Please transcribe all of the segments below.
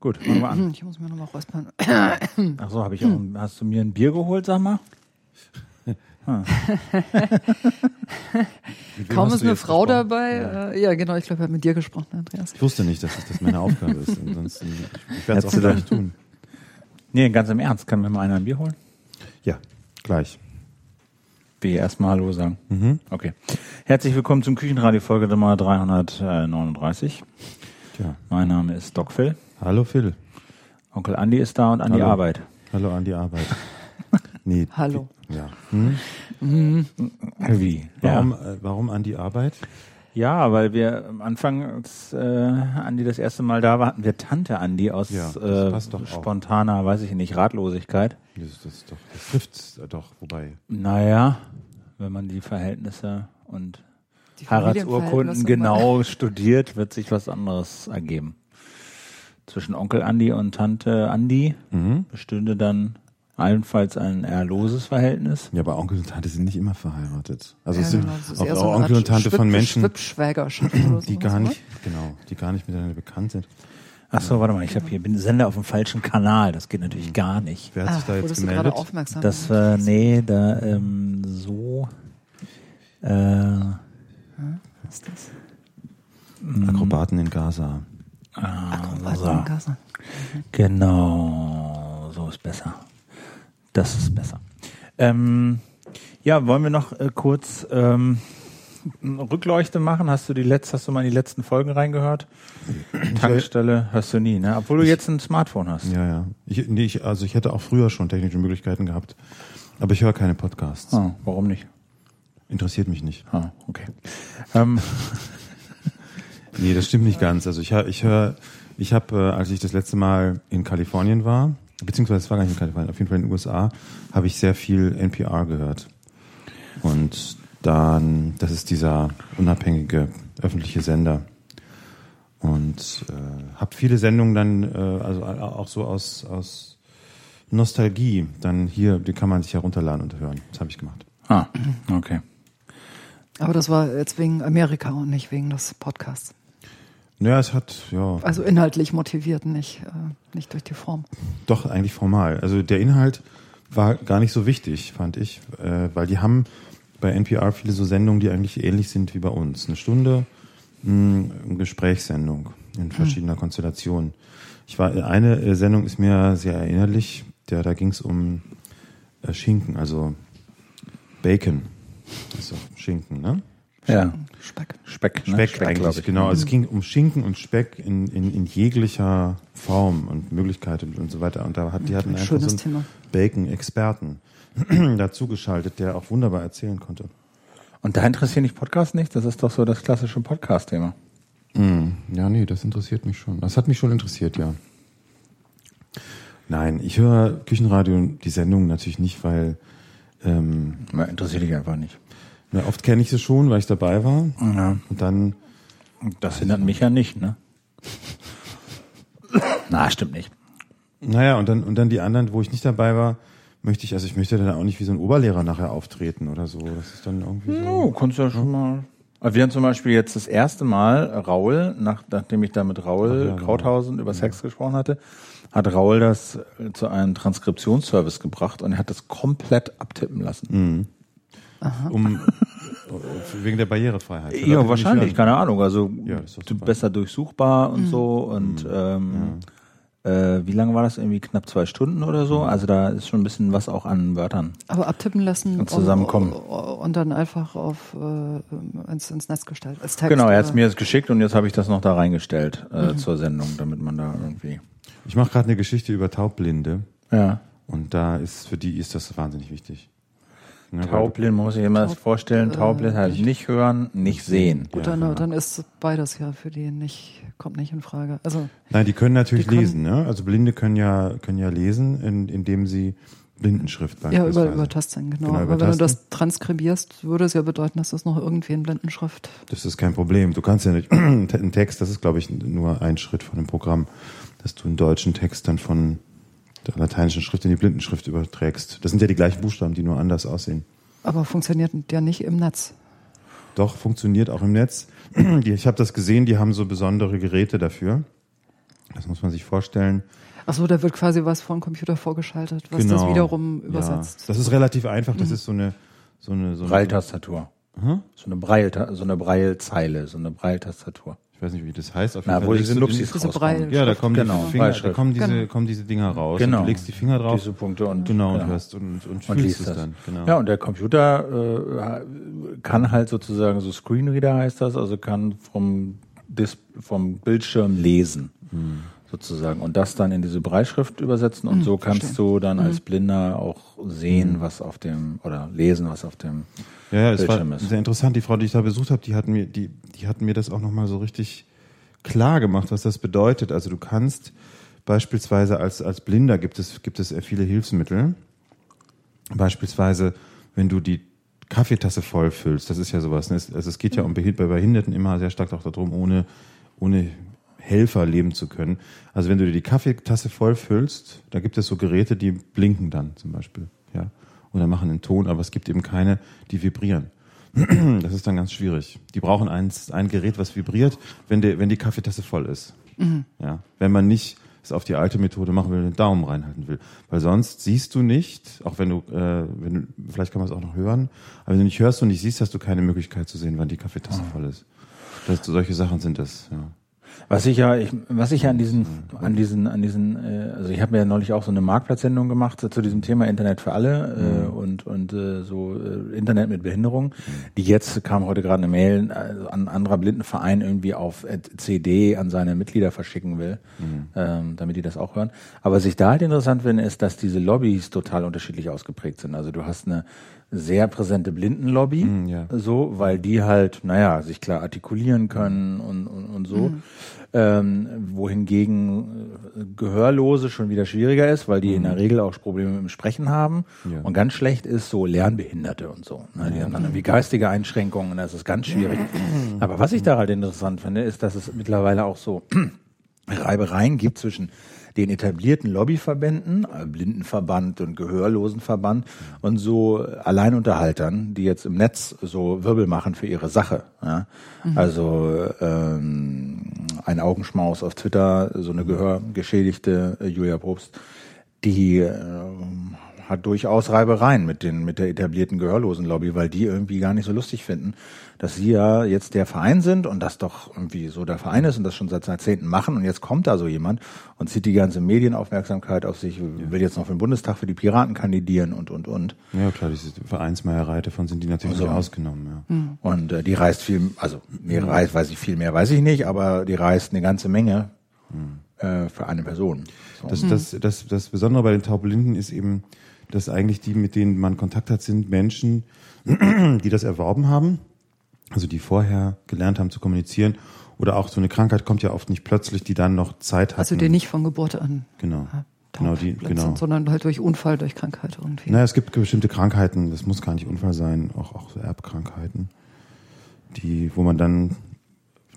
Gut, fangen wir an. Ich muss mir nochmal räuspern. Ach so, habe ich auch. Hast du mir ein Bier geholt, sag mal? Wem Kaum ist eine Frau gesprochen? dabei. Ja. Äh, ja, genau, ich glaube, er hat mit dir gesprochen, Andreas. Ich wusste nicht, dass das meine Aufgabe ist. Ansonsten, ich werde es auch gleich tun. Nee, ganz im Ernst. Kann mir mal einer ein Bier holen? Ja, gleich. Wie erstmal Hallo sagen. Mhm. Okay. Herzlich willkommen zum Küchenradio Folge Nummer 339. Tja. Mein Name ist Doc Phil. Hallo Phil. Onkel Andi ist da und an die Hallo. Arbeit. Hallo an die Arbeit. Nee. Hallo. Ja. Hm? Wie? Warum, Ja. äh, warum an die Arbeit? ja, weil wir am Anfang, als äh, Andi das erste Mal da war, hatten wir Tante Andi aus Ja, äh, doch auch. spontaner, weiß ich nicht, Ratlosigkeit. Das, das, ist doch, das trifft doch, wobei. Naja, wenn man die Verhältnisse und Die Heiratsurkunden genau studiert, wird sich was anderes ergeben. Zwischen Onkel Andi und Tante Andi Mhm. bestünde dann allenfalls ein eher loses Verhältnis. Ja, aber Onkel und Tante sind nicht immer verheiratet. Also Ja, es sind genau, auch, auch so Onkel und Tante von Menschen, die gar nicht, genau, die gar nicht miteinander bekannt sind. Ach so, warte mal, ich habe hier bin Sender auf dem falschen Kanal. Das geht natürlich gar nicht. Wer hat sich Ach, da jetzt gemeldet? gerade aufmerksam? Das äh, nee, da ähm, so äh, Was ist das? Akrobaten in Gaza. Akrobaten so. Genau, so ist besser. Das ist besser. Ähm, ja, wollen wir noch äh, kurz ähm, eine Rückleuchte machen? Hast du die letzte, hast du mal in die letzten Folgen reingehört? Tankstelle hörst du nie, ne? Obwohl du jetzt ein Smartphone hast. Ja, ja. Ich, nee, ich, also ich hätte auch früher schon technische Möglichkeiten gehabt, aber ich höre keine Podcasts. Ah, warum nicht? Interessiert mich nicht. Ah, okay. Ähm, Nee, das stimmt nicht ganz. Also ich höre, ich höre, ich habe, äh, als ich das letzte Mal in Kalifornien war, beziehungsweise es war gar nicht in Kalifornien, auf jeden Fall in den USA, habe ich sehr viel NPR gehört. Und dann, das ist dieser unabhängige öffentliche Sender. Und äh, habe viele Sendungen dann, äh, also auch so aus, aus Nostalgie, dann hier, die kann man sich herunterladen und hören. Das habe ich gemacht. ah, okay. Aber das war jetzt wegen Amerika und nicht wegen des Podcasts. Naja, es hat, ja. Also inhaltlich motiviert, nicht, äh, nicht durch die Form. Doch, eigentlich formal. Also der Inhalt war gar nicht so wichtig, fand ich, äh, weil die haben bei NPR viele so Sendungen, die eigentlich ähnlich sind wie bei uns. Eine Stunde, mh, eine Gesprächssendung in verschiedener Konstellation. Ich war, eine äh, Sendung ist mir sehr erinnerlich, der, da ging es um äh, Schinken, also Bacon. Also Schinken, ne? Ja, Speck. Speck, ne? Speck, glaub eigentlich, ich. genau. Also es ging um Schinken und Speck in, in, in jeglicher Form und Möglichkeit und, und so weiter. Und da hat, die hatten einfach so einen. Bacon-Experten dazugeschaltet, der auch wunderbar erzählen konnte. Und da interessieren dich Podcasts nicht? Das ist doch so das klassische Podcast-Thema. Mm, Ja, nee, das interessiert mich schon. Das hat mich schon interessiert, ja. Nein, ich höre Küchenradio, die Sendung natürlich nicht, weil ähm, Ja, Interessiert dich einfach nicht. Na, oft kenne ich sie schon, weil ich dabei war. Ja. Und dann, Das hindert mich ja nicht, ne? Na, stimmt nicht. naja, und dann, und dann die anderen, wo ich nicht dabei war, möchte ich, also ich möchte dann auch nicht wie so ein Oberlehrer nachher auftreten oder so. Das ist dann irgendwie so. Oh, kannst du ja schon mal. Also Wir haben zum Beispiel jetzt das erste Mal Raul, nach, nachdem ich da mit Raul Ach ja, genau. Krauthausen über Sex gesprochen hatte, hat Raul das zu einem Transkriptionsservice gebracht und er hat das komplett abtippen lassen. Um, wegen der Barrierefreiheit. Die Ja, wahrscheinlich, keine Ahnung. Also Ja, besser durchsuchbar und so und ähm, äh, wie lange war das? Irgendwie knapp zwei Stunden oder so. Also da ist schon ein bisschen was auch an Wörtern. Aber abtippen lassen Und zusammenkommen. Und, und dann einfach auf äh, ins, ins Netz gestellt. Als Text Genau, er hat es oder- mir jetzt geschickt und jetzt habe ich das noch da reingestellt Mhm. äh, zur Sendung, damit man da irgendwie. Ich mache gerade eine Geschichte über Taubblinde Ja. und da ist für die ist das wahnsinnig wichtig. Ne, Taubblind, man muss sich immer das vorstellen, äh, Taubblind heißt nicht hören, nicht sehen. Gut, Ja, dann, genau. dann ist beides ja für die nicht, kommt nicht in Frage. Also Nein, die können natürlich Die können- lesen. Ne? Also Blinde können ja können ja lesen, in, indem sie Blindenschrift ja, beispielsweise. über, über Tastzeichen, genau. Genau, über Aber wenn du Tasten. das transkribierst, würde es ja bedeuten, dass das noch irgendwie in Blindenschrift. Das ist kein Problem. Du kannst ja nicht einen Text, das ist glaube ich nur ein Schritt von dem Programm, dass du einen deutschen Text dann von der lateinischen Schrift in die Blindenschrift überträgst. Das sind ja die gleichen Buchstaben, die nur anders aussehen. Aber funktioniert ja nicht im Netz. Doch, funktioniert auch im Netz. Ich habe das gesehen, die haben so besondere Geräte dafür. Das muss man sich vorstellen. Ach so, da wird quasi was vom Computer vorgeschaltet, was das wiederum übersetzt. Ja, das ist relativ einfach. Das ist so eine so eine so eine Breiltastatur. So eine Breil, so eine Breilzeile, so eine Breiltastatur. Ich weiß nicht, wie das heißt. Auf Na, wo legst diese Nupsis Diese rauskommen. Ja, da kommen Genau, die Finger, da kommen diese, Genau. kommen diese Dinger raus. Genau. Und du legst die Finger drauf. Diese Punkte und Genau, und ja. hörst und, und, und liest es das. dann. Genau. Ja, und der Computer äh, kann halt sozusagen so Screenreader heißt das, also kann vom Dis vom Bildschirm lesen. Hm. Sozusagen. Und das dann in diese Breitschrift übersetzen und so kannst du dann als Blinder auch sehen, Hm. was auf dem, oder lesen, was auf dem Ja, ja, Bildschirm ist. sehr interessant. Die Frau, die ich da besucht habe, die hat mir, die, die hat mir das auch nochmal so richtig klar gemacht, was das bedeutet. Also du kannst beispielsweise als, als Blinder gibt es, gibt es viele Hilfsmittel. Beispielsweise, wenn du die Kaffeetasse voll füllst, das ist ja sowas. Ne? Es- Also es geht ja um Behind- bei Behinderten immer sehr stark auch darum, ohne, ohne Helfer leben zu können. Also wenn du dir die Kaffeetasse voll füllst, da gibt es so Geräte, die blinken dann zum Beispiel, ja, oder machen einen Ton, aber es gibt eben keine, die vibrieren. Das ist dann ganz schwierig. Die brauchen ein, ein Gerät, was vibriert, wenn, die, wenn die Kaffeetasse voll ist. Ja, wenn man nicht es auf die alte Methode machen will, den Daumen reinhalten will. Weil sonst siehst du nicht, auch wenn du, äh, wenn du vielleicht kann man es auch noch hören, aber wenn du nicht hörst und nicht siehst, hast du keine Möglichkeit zu sehen, wann die Kaffeetasse voll ist. Das, solche Sachen sind das, ja. Was ich ja, ich, was ich ja an diesen, an diesen, an diesen, äh, also ich habe mir ja neulich auch so eine Marktplatzsendung gemacht äh, zu diesem Thema Internet für alle äh, und und äh, so äh, Internet mit Behinderung. Die jetzt kam heute gerade eine Mail äh, an ein anderer Blindenverein irgendwie auf CD an seine Mitglieder verschicken will, ähm, damit die das auch hören. Aber was ich da halt interessant finde, ist, dass diese Lobbys total unterschiedlich ausgeprägt sind. Also du hast eine sehr präsente Blindenlobby, ja. so, weil die halt, naja, sich klar artikulieren können und, und, und so. Ähm, wohingegen äh, Gehörlose schon wieder schwieriger ist, weil die in der Regel auch Probleme mit dem Sprechen haben. Ja. Und ganz schlecht ist so Lernbehinderte und so. Ne? Die haben dann irgendwie geistige Einschränkungen und das ist ganz schwierig. Aber was ich da halt interessant finde, ist, dass es mittlerweile auch so Reibereien gibt zwischen den etablierten Lobbyverbänden, äh, Blindenverband und Gehörlosenverband und so Alleinunterhaltern, die jetzt im Netz so Wirbel machen für ihre Sache. Ja? Also ähm, ein Augenschmaus auf Twitter, so eine Gehörgeschädigte äh, Julia Probst, die ähm, hat durchaus Reibereien mit den mit der etablierten Gehörlosenlobby, weil die irgendwie gar nicht so lustig finden, dass sie ja jetzt der Verein sind und das doch irgendwie so der Verein ist und das schon seit Jahrzehnten machen. Und jetzt kommt da so jemand und zieht die ganze Medienaufmerksamkeit auf sich, will jetzt noch für den Bundestag für die Piraten kandidieren und und und. Ja, klar, diese Vereinsmeierei, davon sind die natürlich Also- nicht ausgenommen, ja. und äh, die reist viel, also mehr reist, weiß ich viel mehr, weiß ich nicht, aber die reist eine ganze Menge äh, für eine Person. So. Das, das, das, das Besondere bei den Taubblinden ist eben, dass eigentlich die, mit denen man Kontakt hat, sind Menschen, die das erworben haben, also die vorher gelernt haben zu kommunizieren. Oder auch so eine Krankheit kommt ja oft nicht plötzlich, die dann noch Zeit hatten. Also die nicht von Geburt an Genau. Genau, die, genau. sind, sondern halt durch Unfall, durch Krankheit irgendwie. Naja, es gibt bestimmte Krankheiten, das muss gar nicht Unfall sein, auch, auch so Erbkrankheiten, die, wo man dann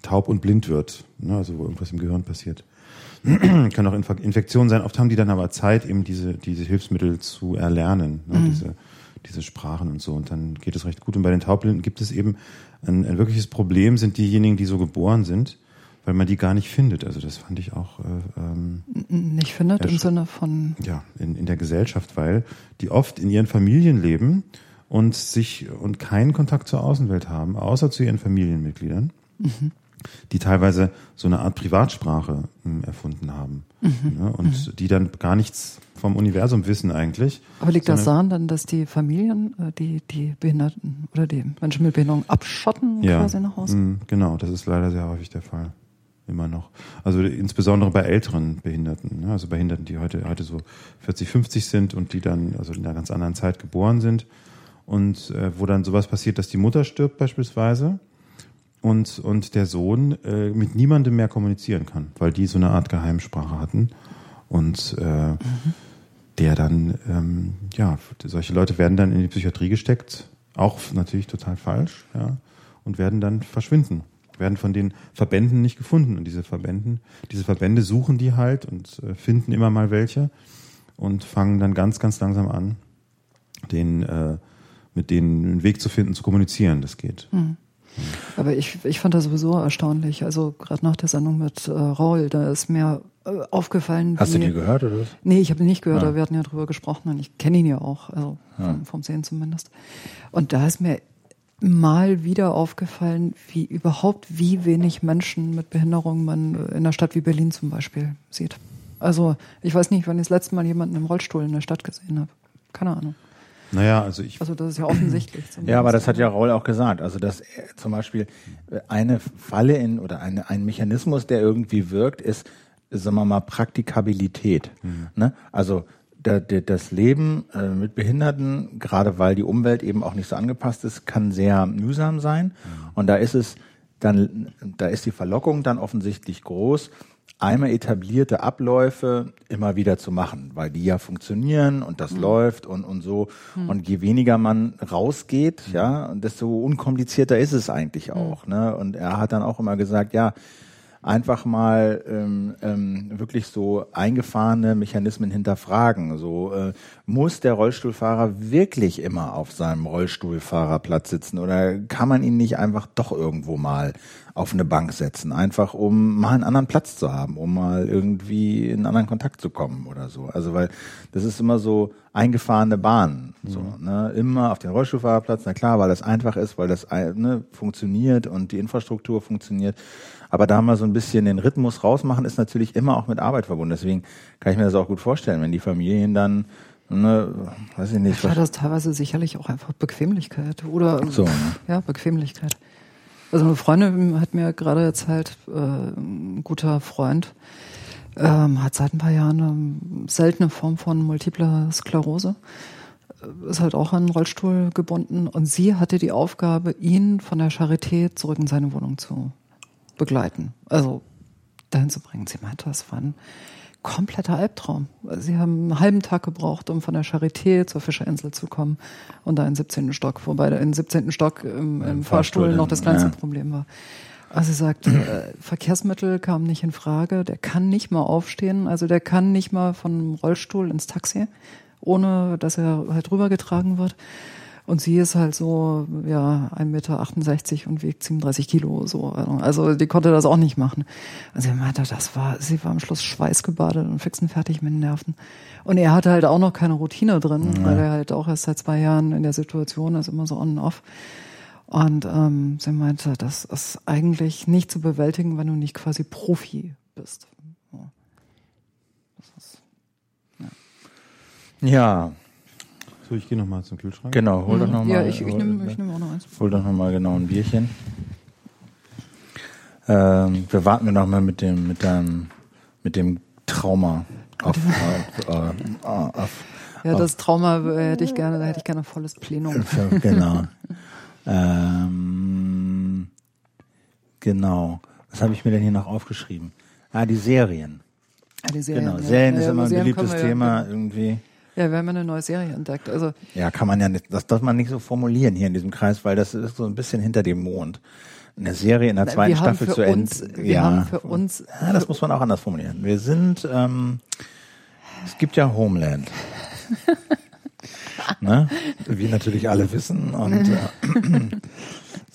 taub und blind wird, ne, also wo irgendwas im Gehirn passiert. Kann auch Inf- Infektionen sein, oft haben die dann aber Zeit, eben diese, diese Hilfsmittel zu erlernen, ne, diese, diese Sprachen und so, und dann geht es recht gut. Und bei den Taubblinden gibt es eben ein, ein wirkliches Problem, sind diejenigen, die so geboren sind, weil man die gar nicht findet. Also das fand ich auch äh, ähm, Nicht findet im. Sinne von ja, in, in der Gesellschaft, weil die oft in ihren Familien leben und sich und keinen Kontakt zur Außenwelt haben, außer zu ihren Familienmitgliedern, die teilweise so eine Art Privatsprache m, erfunden haben ne, und die dann gar nichts vom Universum wissen eigentlich. Aber liegt das daran dann, dass die Familien äh, die, die Behinderten oder die Menschen mit Behinderung abschotten ja, quasi nach Hause? m, Genau, das ist leider sehr häufig der Fall. Immer noch. Also insbesondere bei älteren Behinderten, ne? also Behinderten, die heute, heute so 40, 50 sind und die dann also in einer ganz anderen Zeit geboren sind und äh, wo dann sowas passiert, dass die Mutter stirbt beispielsweise und, und der Sohn äh, mit niemandem mehr kommunizieren kann, weil die so eine Art Geheimsprache hatten und äh, der dann, ähm, ja, solche Leute werden dann in die Psychiatrie gesteckt, auch natürlich total falsch, ja, und werden dann verschwinden, werden von den Verbänden nicht gefunden und diese Verbänden, diese Verbände suchen die halt und äh, finden immer mal welche und fangen dann ganz, ganz langsam an, den, äh, mit denen einen Weg zu finden, zu kommunizieren. Das geht. Aber ich, ich fand das sowieso erstaunlich. Also gerade nach der Sendung mit äh, Raul, da ist mir äh, aufgefallen. Hast wie, du die gehört oder was? Nee, ich habe ihn nicht gehört, Ja. aber wir hatten ja drüber gesprochen und ich kenne ihn ja auch, also vom, vom Sehen zumindest. Und da ist mir mal wieder aufgefallen, wie überhaupt wie wenig Menschen mit Behinderung man in einer Stadt wie Berlin zum Beispiel sieht. Also ich weiß nicht, wann ich das letzte Mal jemanden im Rollstuhl in der Stadt gesehen habe. Keine Ahnung. Naja, also ich, Also das ist ja offensichtlich. Ja, aber das hat ja Raul auch gesagt. Also dass zum Beispiel eine Falle in oder eine, ein Mechanismus, der irgendwie wirkt, ist, sagen wir mal, Praktikabilität. Ne? Also da, da, das Leben äh, mit Behinderten, gerade weil die Umwelt eben auch nicht so angepasst ist, kann sehr mühsam sein. Und da ist es dann, da ist die Verlockung dann offensichtlich groß, einmal etablierte Abläufe immer wieder zu machen, weil die ja funktionieren und das läuft und, und so. Und je weniger man rausgeht, ja, und desto unkomplizierter ist es eigentlich auch. Ne? Und er hat dann auch immer gesagt, ja, einfach mal ähm, ähm, wirklich so eingefahrene Mechanismen hinterfragen. So äh, muss der Rollstuhlfahrer wirklich immer auf seinem Rollstuhlfahrerplatz sitzen oder kann man ihn nicht einfach doch irgendwo mal auf eine Bank setzen, einfach um mal einen anderen Platz zu haben, um mal irgendwie in einen anderen Kontakt zu kommen oder so. Also weil das ist immer so eingefahrene Bahn, so ne? immer auf den Rollstuhlfahrerplatz. Na klar, weil das einfach ist, weil das äh, ne, funktioniert und die Infrastruktur funktioniert. Aber da mal so ein bisschen den Rhythmus rausmachen, ist natürlich immer auch mit Arbeit verbunden. Deswegen kann ich mir das auch gut vorstellen, wenn die Familien dann, ne, weiß ich nicht, War was, das teilweise sicherlich auch einfach Bequemlichkeit oder So, ne? ja Bequemlichkeit. Also eine Freundin hat mir gerade erzählt, äh, ein guter Freund ähm, hat seit ein paar Jahren eine seltene Form von multipler Sklerose, Äh, ist halt auch an einen Rollstuhl gebunden und sie hatte die Aufgabe, ihn von der Charité zurück in seine Wohnung zu begleiten, also dahin zu bringen. Sie meinte, das war ein kompletter Albtraum. Sie haben einen halben Tag gebraucht, um von der Charité zur Fischerinsel zu kommen und da in den 17. Stock, wobei da im 17. Stock im, im Fahrstuhl Fahrstuhl noch das kleinste ja. Problem war. Also sie sagt, äh, Verkehrsmittel kam nicht in Frage, der kann nicht mal aufstehen, also der kann nicht mal vom Rollstuhl ins Taxi, ohne dass er halt rübergetragen wird. Und sie ist halt so, ja, 1,68 Meter und wiegt 37 Kilo, so. Also, die konnte das auch nicht machen. Und sie meinte, das war, sie war am Schluss schweißgebadet und fix und fertig mit den Nerven. Und er hatte halt auch noch keine Routine drin, weil er halt auch erst seit zwei Jahren in der Situation ist, immer so on and off. Und ähm, sie meinte, das ist eigentlich nicht zu bewältigen, wenn du nicht quasi Profi bist. So. Ist, ja, so ich gehe nochmal zum Kühlschrank. genau, hol doch nochmal. ja, ich, ich nehme nehm auch noch eins. Hol doch nochmal genau ein Bierchen. Ähm, wir warten noch mal mit dem, mit deinem, mit dem Trauma auf, auf, äh, auf, Ja, das Trauma äh, hätte ich gerne, da hätte ich gerne ein volles Plenum. genau. ähm, genau. Was habe ich mir denn hier noch aufgeschrieben? Ah, die Serien. Ja, die Serien, Genau, ja. Serien ist ja, immer ein Serien beliebtes Thema Ja, irgendwie. Ja, wir haben ja eine neue Serie entdeckt. Also Ja, kann man ja nicht, das darf man nicht so formulieren hier in diesem Kreis, weil das ist so ein bisschen hinter dem Mond. Eine Serie in der zweiten wir Staffel zu Ende. wir haben für uns Ja, das muss man auch anders formulieren. Wir sind, ähm, es gibt ja Homeland. ne? Wie natürlich alle wissen. Und äh,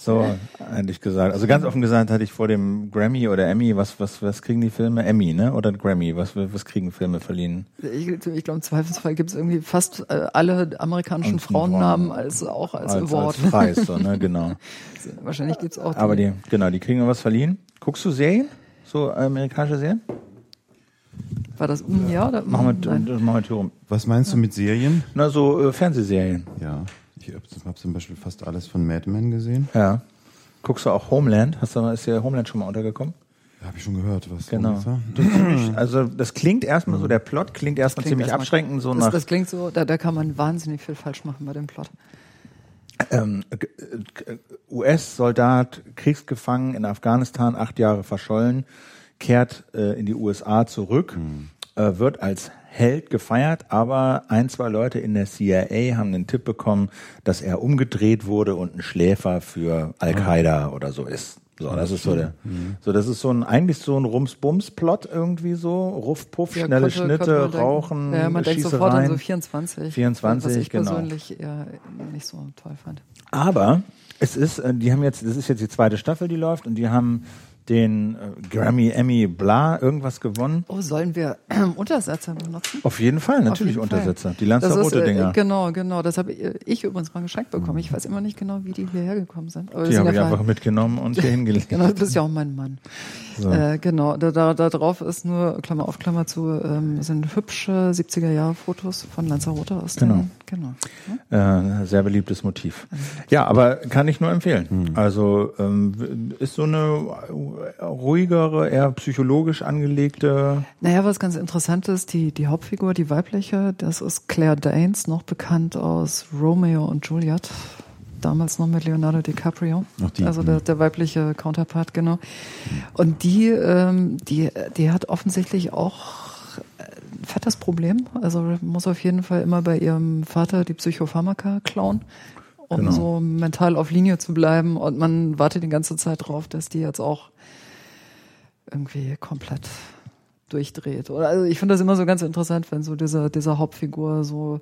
so, eigentlich gesagt. Also ganz offen gesagt hatte ich vor dem Grammy oder Emmy, was, was, was kriegen die Filme? Emmy, ne? Oder Grammy? Was, was kriegen Filme verliehen? Ich, ich glaube, im Zweifelsfall gibt es irgendwie fast äh, alle amerikanischen Und Frauennamen Frauen- als auch als, Als, Award. als Preis, so, ne? Genau. Wahrscheinlich gibt es auch Aber die, genau, die kriegen was verliehen. Guckst du Serien? So amerikanische Serien? War das ein Jahr? Oder? Machen wir, das machen wir Tür um. Was meinst du mit Serien? Na, so äh, Fernsehserien. Ja, ich habe hab zum Beispiel fast alles von Mad Men gesehen. Ja. Guckst du auch Homeland? Hast du mal, ist dir Homeland schon mal untergekommen? Habe ich schon gehört, was Genau. Das also das klingt erstmal so, der Plot klingt erstmal Klingt ziemlich erstmal- abschreckend, so das, nach das klingt so, da, da kann man wahnsinnig viel falsch machen bei dem Plot. ähm, g- g- US-Soldat, Kriegsgefangen in Afghanistan, acht Jahre verschollen, kehrt äh, in die USA zurück, äh, wird als Held gefeiert, aber ein, zwei Leute in der CIA haben den Tipp bekommen, dass er umgedreht wurde und ein Schläfer für Al-Qaida oder so ist. So, das ist so der, so, das ist so ein, eigentlich so ein Rums-Bums-Plot irgendwie so, Ruff, Puff, Ja, schnelle könnte Schnitte, denken. Rauchen, Ja, man denkt sofort an Schießereien. so 24. 24, was ich genau. persönlich eher nicht so toll fand. Aber es ist, äh, die haben jetzt, das ist jetzt die zweite Staffel, die läuft, und die haben den äh, Grammy, Emmy, bla, irgendwas gewonnen. Oh, sollen wir Untersetzer benutzen? Auf jeden Fall, natürlich jeden Fall. Untersetzer. Die Das ist, Lanzarote-Dinger. äh, Genau, genau. Das habe ich, ich übrigens mal geschenkt bekommen. Ich weiß immer nicht genau, wie die hierher gekommen sind. Aber Die habe ich einfach mitgenommen und hier hingelegt. Genau, du bist ja auch mein Mann. So. Äh, genau, da, da, da drauf ist nur, Klammer auf, Klammer zu, ähm, sind hübsche 70er-Jahre-Fotos von Lanzarote aus Genau. den, genau. Ja? Äh, sehr beliebtes Motiv. Ja, aber kann ich nur empfehlen. Also ähm, ist so eine ruhigere, eher psychologisch angelegte. Naja, was ganz interessant ist, die, die Hauptfigur, die weibliche, das ist Claire Danes, noch bekannt aus Romeo und Juliet. Damals noch mit Leonardo DiCaprio. Ach, die, also der, der weibliche Counterpart, genau. Und die, ähm, die, die hat offensichtlich auch ein fettes Problem. Also muss auf jeden Fall immer bei ihrem Vater die Psychopharmaka klauen, um Genau. so mental auf Linie zu bleiben. Und man wartet die ganze Zeit drauf, dass die jetzt auch irgendwie komplett durchdreht. Oder also ich finde das immer so ganz interessant, wenn so diese, diese Hauptfigur so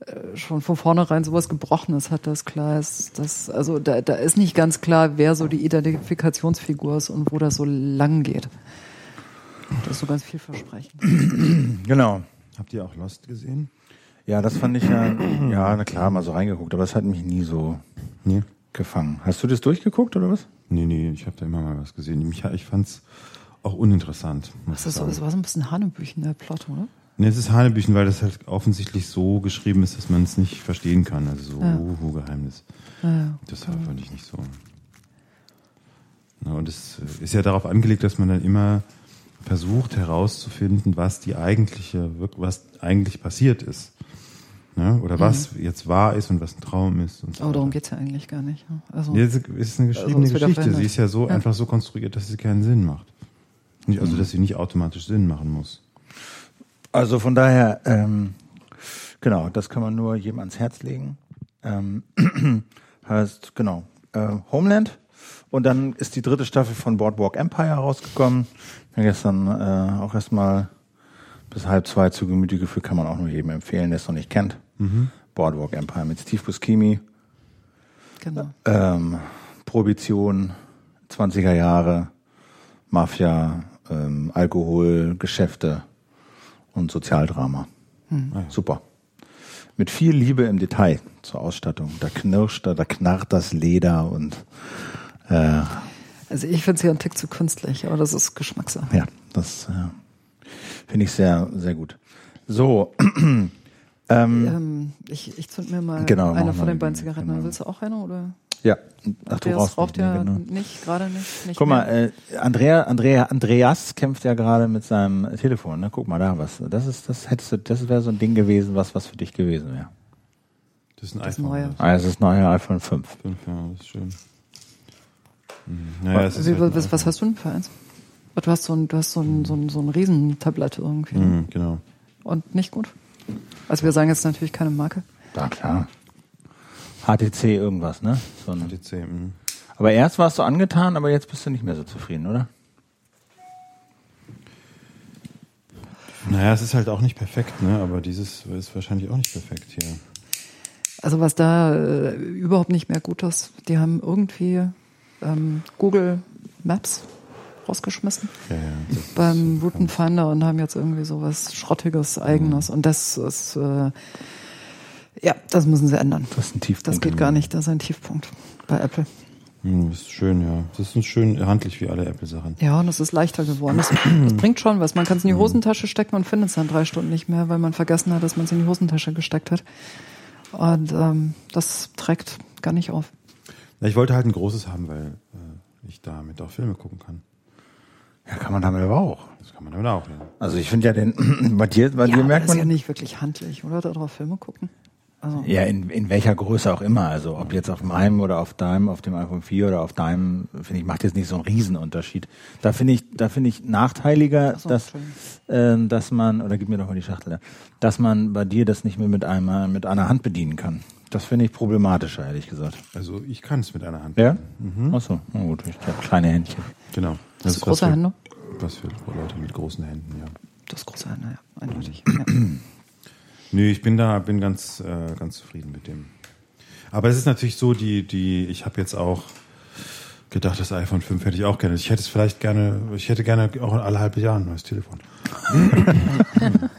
äh, schon von vornherein sowas Gebrochenes hat, das klar ist. Das, also da, da ist nicht ganz klar, wer so die Identifikationsfigur ist und wo das so lang geht. Das ist so ganz vielversprechend. Genau. Habt ihr auch Lost gesehen? Ja, das fand ich ja, ja, na klar, mal so reingeguckt, aber es hat mich nie so Nee. Gefangen. Hast du das durchgeguckt oder was? Nee, nee, ich habe da immer mal was gesehen. Ich, ich fand's auch uninteressant. Muss Das, so, das war so ein bisschen Hanebüchen, der Plot, oder? Nee, es ist Hanebüchen, weil das halt offensichtlich so geschrieben ist, dass man es nicht verstehen kann. Also so Ja. uh, Geheimnis. Ja, ja. Das war fand ich nicht so. Na, und es äh, ist ja darauf angelegt, dass man dann immer versucht herauszufinden, was die eigentliche, was eigentlich passiert ist. Ne? Oder was jetzt wahr ist und was ein Traum ist. Und so Aber darum geht's ja eigentlich gar nicht. ne? Also, Nee, es ist eine geschriebene Geschichte. Sie ist ja so Ja. einfach so konstruiert, dass sie keinen Sinn macht. Nicht, also, dass sie nicht automatisch Sinn machen muss. Also von daher, ähm, genau, das kann man nur jedem ans Herz legen. Ähm, heißt, genau, äh, Homeland. Und dann ist die dritte Staffel von Boardwalk Empire rausgekommen. Ich gestern äh, auch erstmal bis halb zwei zu Gemüte geführt, kann man auch nur jedem empfehlen, der es noch nicht kennt. Boardwalk Empire mit Steve Buscemi. genau. Ähm, Prohibition, 20er Jahre, Mafia, ähm, Alkohol, Geschäfte und Sozialdrama. Super. Mit viel Liebe im Detail zur Ausstattung. Da knirscht, da, da knarrt das Leder und äh, Also ich finde es ja ein Tick zu künstlich, aber das ist Geschmackssache. ja, das äh, finde ich sehr, sehr gut. So, ähm, Ähm, ich, ich zünd mir mal Genau, eine von den beiden Zigaretten. genau. Willst du auch eine oder? ja, ach, brauchst raucht ja genau. nicht, gerade nicht. nicht Guck mehr. mal, äh, Andrea, Andrea, Andreas kämpft ja gerade mit seinem Telefon. Ne? Guck mal da was. Das ist, das hättest du, das wäre so ein Ding gewesen, was was für dich gewesen wäre. Das ist ein Das iPhone. neue. das Ah, es ist neuer iPhone 5. Fünf, ja, das ist schön. Mhm. Naja, es ist Wie, halt was, was hast du denn für eins? Du hast so ein, du hast so ein, so ein, so ein Riesentablett irgendwie. Mhm, genau. Und nicht gut? Also wir sagen jetzt natürlich keine Marke. Ja, klar. HTC irgendwas, ne? So ein, HTC, mhm. aber erst warst du angetan, aber jetzt bist du nicht mehr so zufrieden, oder? Naja, es ist halt auch nicht perfekt, ne? Aber dieses ist wahrscheinlich auch nicht perfekt hier. Also was da äh, überhaupt nicht mehr gut ist, die haben irgendwie ähm, Google Maps rausgeschmissen Ja, ja. Beim Routenfinder und haben jetzt irgendwie sowas Schrottiges, Eigenes. Und das ist, äh, ja, das müssen sie ändern. Das ist ein Tiefpunkt. Das geht gar nicht, das ist ein Tiefpunkt bei Apple. Hm, das ist schön, ja. Das ist schön handlich wie alle Apple-Sachen. Ja, und es ist leichter geworden. Das, das bringt schon was. Man kann es in die Hosentasche stecken und findet es dann drei Stunden nicht mehr, weil man vergessen hat, dass man es in die Hosentasche gesteckt hat. Und ähm, das trägt gar nicht auf. Ich wollte halt ein großes haben, weil äh, ich damit auch Filme gucken kann. Ja, kann man damit aber auch. Das kann man damit auch, ja. Also ich finde ja den, bei dir, bei ja, dir merkt das ist man, ja nicht wirklich handlich, oder? Darauf Filme gucken. Also, Ja, in, in welcher Größe auch immer. Also ob jetzt auf meinem oder auf deinem, auf dem iPhone 4 oder auf deinem, finde ich, macht jetzt nicht so einen Riesenunterschied. Da finde ich, da finde ich nachteiliger, Ach so, dass, ähm, dass man, oder gib mir doch mal die Schachtel, da, dass man bei dir das nicht mehr mit einmal, mit einer Hand bedienen kann. Das finde ich problematischer, ehrlich gesagt. Also ich kann es mit einer Hand. Ja? Ach so, na gut, ich habe kleine Händchen. Genau. Das was große Hände? Was für Leute mit großen Händen, ja. Das große Hände, ja, eindeutig. Ja. Nö, ich bin da, bin ganz, äh, ganz zufrieden mit dem. Aber es ist natürlich so, die, die, ich habe jetzt auch gedacht, das iPhone 5 hätte ich auch gerne. Ich hätte es vielleicht gerne, ich hätte gerne auch alle halbe Jahre ein neues Telefon.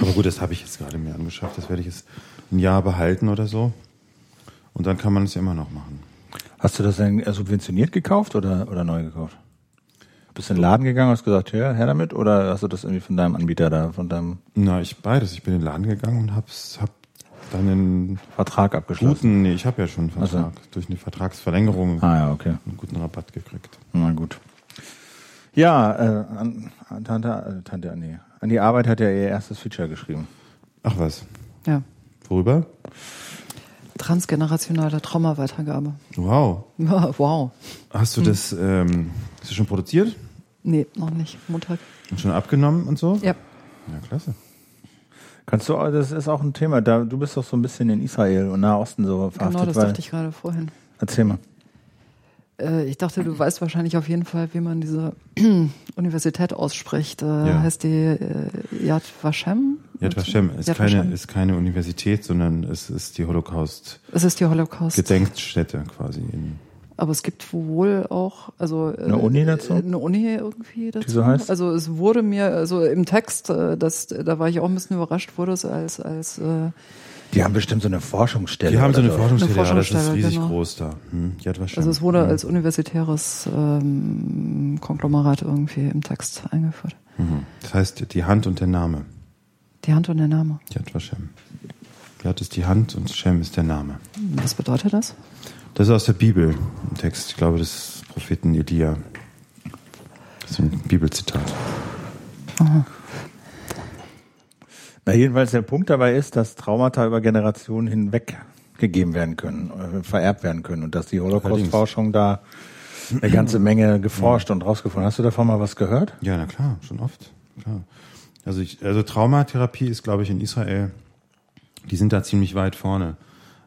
Aber gut, das habe ich jetzt gerade mir angeschafft. Das werde ich jetzt ein Jahr behalten oder so. Und dann kann man es immer noch machen. Hast du das denn subventioniert gekauft oder, oder neu gekauft? Bist du in den Laden gegangen und hast gesagt, ja, her damit? Oder hast du das irgendwie von deinem Anbieter da, von deinem Na, ich beides. Ich bin in den Laden gegangen und hab's, hab dann einen Vertrag abgeschlossen? guten, nee, ich habe ja schon einen. Vertrag, durch eine Vertragsverlängerung Ah ja, okay. einen guten Rabatt gekriegt. Na gut. Ja, äh, an, an Tante, äh, Tante, nee. An die Arbeit hat er ihr erstes Feature geschrieben. Ach was, Ja. worüber? Transgenerationale Traumaweitergabe. Wow. Wow. Hast du das, ähm, hast du schon produziert Nee, noch nicht. Montag. und schon abgenommen und so? Ja. Ja, klasse. Kannst du, das ist auch ein Thema, da, du bist doch so ein bisschen in Israel und Nahosten so verhaftet. Genau, das dachte ich gerade vorhin. Erzähl mal. Äh, ich dachte, du weißt wahrscheinlich auf jeden Fall, wie man diese Universität ausspricht. Äh, Ja. Heißt die äh, Yad Vashem? Yad Vashem ist Yad keine, Vashem. ist keine Universität, sondern es ist die Holocaust-Gedenkstätte Es ist die Holocaust. quasi. In, Aber es gibt wohl auch, also äh, Eine Uni dazu? Eine Uni irgendwie dazu. Die so heißt? Also es wurde mir, also im Text, äh, das, da war ich auch ein bisschen überrascht, wurde es als als äh, Die haben bestimmt so eine Forschungsstelle. die haben so eine Forschungsstelle, Eine ja, das ist Forschungsstelle, riesig genau. groß da. Hm, also es wurde Hm. als universitäres ähm, Konglomerat irgendwie im Text eingeführt. Mhm. Das heißt, die Hand und der Name. Die Hand und der Name. Yad Vashem. Yad ist die Hand und Shem ist der Name. Was bedeutet das? Das ist aus der Bibel, ein Text, ich glaube, des Propheten Elia. Das ist ein Bibelzitat. Na, jedenfalls der Punkt dabei ist, dass Traumata über Generationen hinweg gegeben werden können, äh, vererbt werden können und dass die Holocaust-Forschung da eine ganze Menge geforscht und rausgefunden. Hast du davon mal was gehört? Ja, na klar, schon oft. Klar. Also, ich, also Traumatherapie ist, glaube ich, in Israel, die sind da ziemlich weit vorne.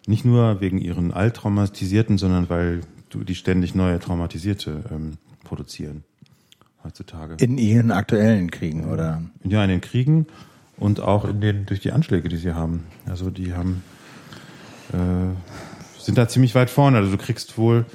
Nicht nur wegen ihren Alttraumatisierten, sondern weil du die ständig neue Traumatisierte ähm, produzieren heutzutage. In ihren aktuellen Kriegen, oder? Ja, in den Kriegen und auch in den durch die Anschläge, die sie haben. Also die haben äh, sind da ziemlich weit vorne. Also du kriegst wohl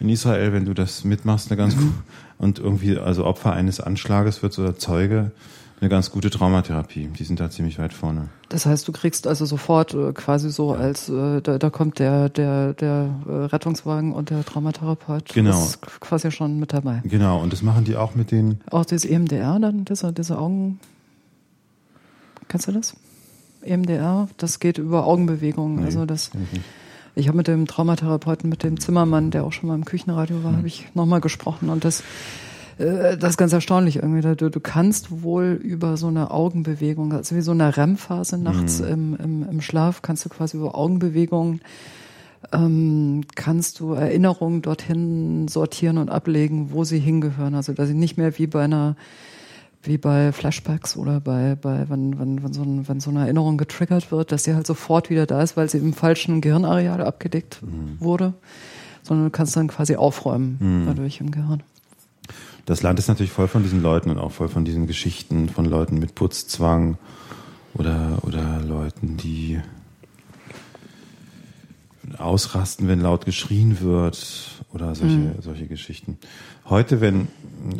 in Israel, wenn du das mitmachst, eine ganz gu- und irgendwie also Opfer eines Anschlages wird oder Zeuge eine ganz gute Traumatherapie. Die sind da ziemlich weit vorne. Das heißt, du kriegst also sofort äh, quasi so als äh, da, da kommt der der der äh, Rettungswagen und der Traumatherapeut Genau. ist quasi schon mit dabei. Genau. Und das machen die auch mit den Auch das EMDR dann diese diese Augen Kennst du das? EMDR, das geht über Augenbewegungen. Nee, also das kenn ich habe mit dem Traumatherapeuten, mit dem Zimmermann, der auch schon mal im Küchenradio war, habe ich nochmal gesprochen und das äh, das ist ganz erstaunlich irgendwie. Du, du kannst wohl über so eine Augenbewegung, also wie so eine REM-Phase nachts im, im, im Schlaf, kannst du quasi über Augenbewegungen ähm, kannst du Erinnerungen dorthin sortieren und ablegen, wo sie hingehören. Also dass sie nicht mehr wie bei einer wie bei Flashbacks oder bei, bei wenn, wenn, wenn, so ein, wenn so eine Erinnerung getriggert wird, dass sie halt sofort wieder da ist, weil sie im falschen Gehirnareal abgedeckt wurde, sondern du kannst dann quasi aufräumen dadurch im Gehirn. Das Land ist natürlich voll von diesen Leuten und auch voll von diesen Geschichten von Leuten mit Putzzwang oder, oder Leuten, die ausrasten, wenn laut geschrien wird oder solche, solche Geschichten. Heute, wenn,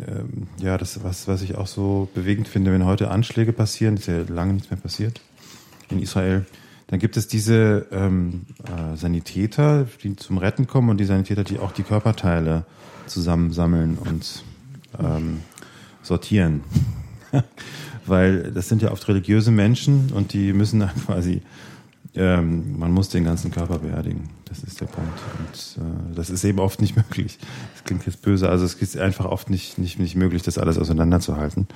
ähm, ja, das, was, was ich auch so bewegend finde, wenn heute Anschläge passieren, ist ja lange nichts mehr passiert in Israel, dann gibt es diese ähm, äh, Sanitäter, die zum Retten kommen und die Sanitäter, die auch die Körperteile zusammensammeln und ähm, sortieren. Weil das sind ja oft religiöse Menschen und die müssen dann quasi, ähm, man muss den ganzen Körper beerdigen. Das ist der Punkt. Und äh, das ist eben oft nicht möglich. Das klingt jetzt böse, also es ist einfach oft nicht, nicht, nicht möglich, das alles auseinanderzuhalten.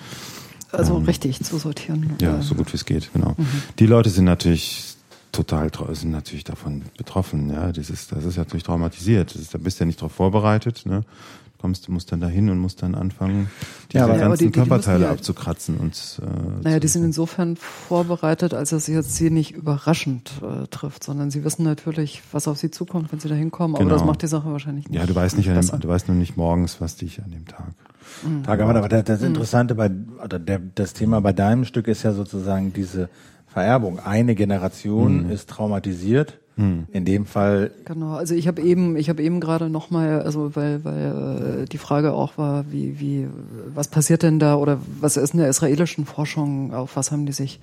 Also Ähm, richtig zu sortieren. Ja, Äh, so gut wie es geht, genau. Die Leute sind natürlich total sind natürlich davon betroffen, ja. Das ist, das ist natürlich traumatisiert. Das ist, da bist du ja nicht darauf vorbereitet, ne? Du kommst, du musst dann dahin und musst dann anfangen, diese Ja, aber- ganzen aber die- die- die Körperteile abzukratzen und äh, Naja, die sind insofern vorbereitet, als dass jetzt sie nicht überraschend äh, trifft, sondern sie wissen natürlich, was auf sie zukommt, wenn sie da hinkommen. Aber Genau. das macht die Sache wahrscheinlich nicht. ja, du weißt nicht, an dem, du weißt nur nicht morgens, was dich an dem Tag. Tag, aber, aber das, das Interessante bei, oder der, das Thema bei deinem Stück ist ja sozusagen diese Vererbung. Eine Generation ist traumatisiert Hm. In dem Fall. Genau, also ich habe eben, ich habe eben gerade nochmal, also weil, weil äh, die Frage auch war, wie, wie, was passiert denn da oder was ist in der israelischen Forschung, auf was haben die sich,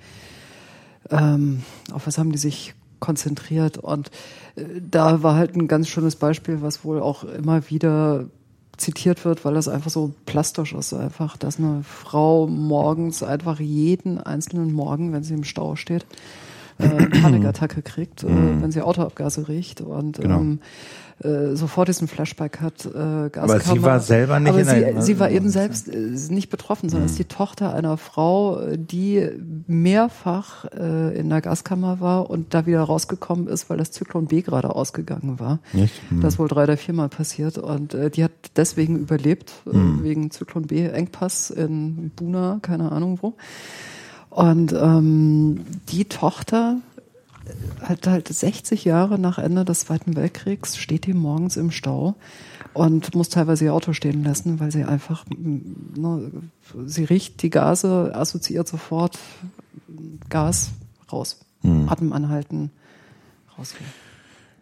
ähm, auf was haben die sich konzentriert und äh, da war halt ein ganz schönes Beispiel, was wohl auch immer wieder zitiert wird, weil das einfach so plastisch ist, einfach, dass eine Frau morgens einfach jeden einzelnen Morgen, wenn sie im Stau steht, äh, Panikattacke kriegt, äh, mhm. wenn sie Autoabgase riecht und genau. ähm, äh, sofort diesen Flashback hat. Äh, Gaskammer. Aber sie war selber nicht Aber in sie, der, sie war eben selbst äh, nicht betroffen, sondern mhm. ist die Tochter einer Frau, die mehrfach äh, in der Gaskammer war und da wieder rausgekommen ist, weil das Zyklon B gerade ausgegangen war. Nicht? Mhm. Das wohl drei oder viermal passiert und äh, die hat deswegen überlebt, äh, mhm. wegen Zyklon B Engpass in Buna, keine Ahnung wo. Und ähm, die Tochter hat halt 60 Jahre nach Ende des Zweiten Weltkriegs steht die morgens im Stau und muss teilweise ihr Auto stehen lassen, weil sie einfach, ne, sie riecht die Gase, assoziiert sofort Gas raus, hm. Atem anhalten, rausgehen.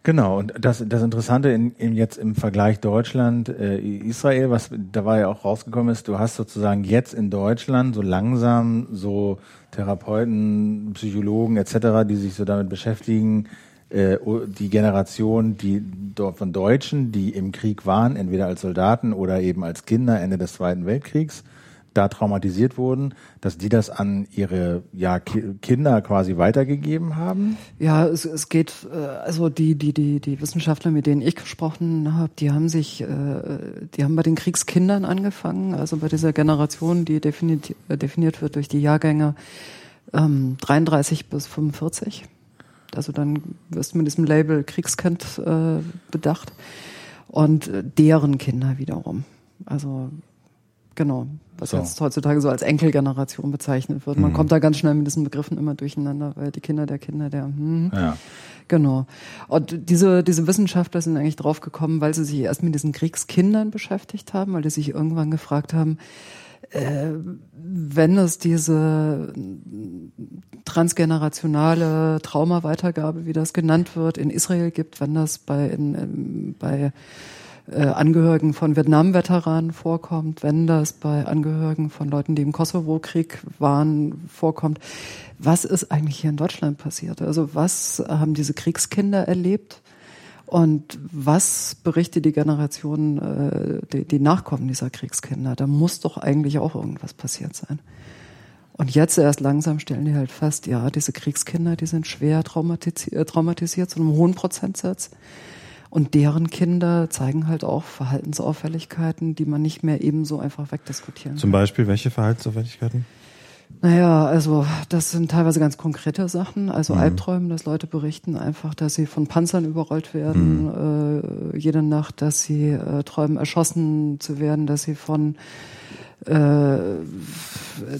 Genau, und das, das Interessante in, in jetzt im Vergleich Deutschland, äh, Israel, was dabei auch rausgekommen ist, du hast sozusagen jetzt in Deutschland so langsam so Therapeuten, Psychologen etc., die sich so damit beschäftigen, äh, die Generation, die von Deutschen, die im Krieg waren, entweder als Soldaten oder eben als Kinder Ende des Zweiten Weltkriegs, da traumatisiert wurden, dass die das an ihre ja, Kinder quasi weitergegeben haben? Ja, es, es geht, äh, also die, die, die, die Wissenschaftler, mit denen ich gesprochen habe, die haben sich, äh, die haben bei den Kriegskindern angefangen, also bei dieser Generation, die definiert, äh, definiert wird durch die Jahrgänge ähm, 33 bis 45. Also dann wirst du mit diesem Label Kriegskind äh, bedacht. Und deren Kinder wiederum. Also Genau, was so. jetzt heutzutage so als Enkelgeneration bezeichnet wird. Man mhm. kommt da ganz schnell mit diesen Begriffen immer durcheinander, weil die Kinder der Kinder der. Hm. Ja. Genau. Und diese, diese Wissenschaftler sind eigentlich drauf gekommen, weil sie sich erst mit diesen Kriegskindern beschäftigt haben, weil die sich irgendwann gefragt haben, äh, wenn es diese transgenerationale Traumaweitergabe, wie das genannt wird, in Israel gibt, wenn das bei, in, in, bei äh, Angehörigen von Vietnam-Veteranen vorkommt, wenn das bei Angehörigen von Leuten, die im Kosovo-Krieg waren, vorkommt. Was ist eigentlich hier in Deutschland passiert? Also was haben diese Kriegskinder erlebt? Und was berichtet die Generation, äh, die, die Nachkommen dieser Kriegskinder? Da muss doch eigentlich auch irgendwas passiert sein. Und jetzt erst langsam stellen die halt fest, ja, diese Kriegskinder, die sind schwer traumatisiert, traumatisiert zu einem hohen Prozentsatz. Und deren Kinder zeigen halt auch Verhaltensauffälligkeiten, die man nicht mehr ebenso einfach wegdiskutieren kann. Zum Beispiel welche Verhaltensauffälligkeiten? Naja, also das sind teilweise ganz konkrete Sachen. Also mhm. Albträume, dass Leute berichten einfach, dass sie von Panzern überrollt werden, mhm. äh, jede Nacht, dass sie äh, träumen, erschossen zu werden, dass sie von äh,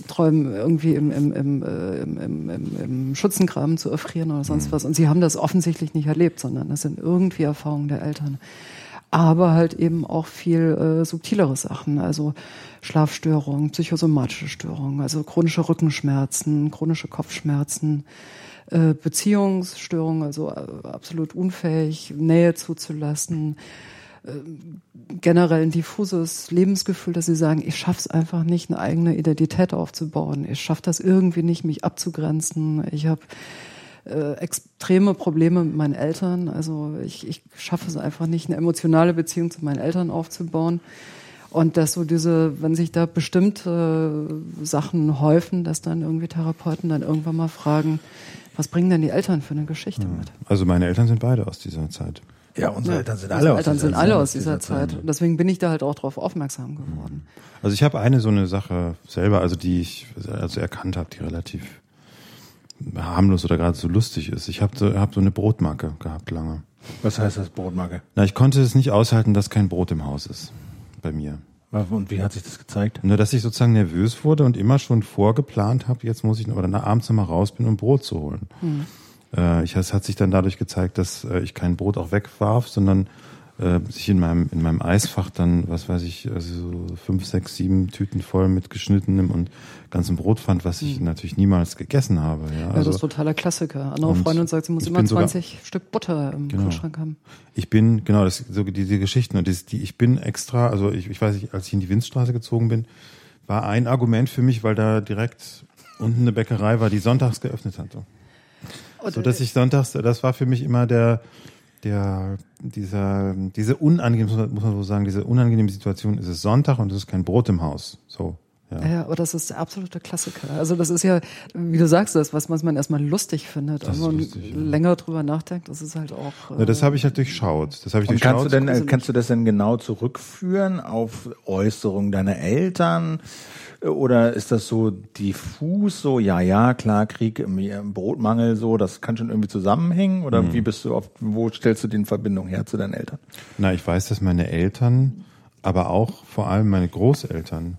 träumen, irgendwie im, im, im, äh, im, im, im, im Schützengraben zu erfrieren oder sonst mhm. was. Und sie haben das offensichtlich nicht erlebt, sondern das sind irgendwie Erfahrungen der Eltern. Aber halt eben auch viel äh, subtilere Sachen, also Schlafstörungen, psychosomatische Störungen, also chronische Rückenschmerzen, chronische Kopfschmerzen, äh, Beziehungsstörungen, also äh, absolut unfähig, Nähe zuzulassen, generell ein diffuses Lebensgefühl, dass sie sagen, ich schaff's einfach nicht, eine eigene Identität aufzubauen. Ich schaff das irgendwie nicht, mich abzugrenzen. Ich habe äh, extreme Probleme mit meinen Eltern. Also ich, ich schaffe es einfach nicht, eine emotionale Beziehung zu meinen Eltern aufzubauen. Und dass so diese, wenn sich da bestimmte Sachen häufen, dass dann irgendwie Therapeuten dann irgendwann mal fragen, was bringen denn die Eltern für eine Geschichte mit? Also meine Eltern sind beide aus dieser Zeit. Ja, unsere Eltern sind alle, Eltern aus, sind alle aus dieser, Zeit. Zeit. Deswegen bin ich da halt auch drauf aufmerksam geworden. Also ich habe eine so eine Sache selber, also die ich also erkannt habe, die relativ harmlos oder gerade so lustig ist. Ich habe so, hab so eine Brotmarke gehabt lange. Was heißt das Brotmarke? Na, ich konnte es nicht aushalten, dass kein Brot im Haus ist bei mir. Und wie hat sich das gezeigt? Nur, dass ich sozusagen nervös wurde und immer schon vorgeplant habe, jetzt muss ich noch, oder nach abends nochmal raus bin, um Brot zu holen. Hm. Äh, ich, es hat sich dann dadurch gezeigt, dass äh, ich kein Brot auch wegwarf, sondern äh, sich in meinem, in meinem Eisfach dann, was weiß ich, also so fünf, sechs, sieben Tüten voll mit geschnittenem und ganzem Brot fand, was ich mhm. natürlich niemals gegessen habe. Ja, ja also, das ist totaler Klassiker. Andere Freundin sagt, sie muss immer 20 sogar, Stück Butter im genau. Kühlschrank haben. Ich bin, genau, das, so diese Geschichten und das, die, ich bin extra, also ich, ich weiß nicht, als ich in die Winzstraße gezogen bin, war ein Argument für mich, weil da direkt unten eine Bäckerei war, die sonntags geöffnet hatte. So dass ich sonntags, das war für mich immer der, der, dieser, diese unangenehme, muss man so sagen, diese unangenehme Situation, ist es Sonntag und es ist kein Brot im Haus. So. Ja. ja, aber das ist der absolute Klassiker. Also das ist ja, wie du sagst, das, was man erstmal lustig findet. Wenn man lustig, ja. länger drüber nachdenkt, das ist halt auch. Äh, ja, das habe ich halt durchschaut. Das habe ich Und durchschaut. Kannst du denn, äh, kannst du das denn genau zurückführen auf Äußerungen deiner Eltern? Oder ist das so diffus, so, ja, ja, klar, Krieg, Brotmangel, so, das kann schon irgendwie zusammenhängen? Oder mhm. wie bist du auf, wo stellst du die Verbindung her zu deinen Eltern? Na, ich weiß, dass meine Eltern, aber auch vor allem meine Großeltern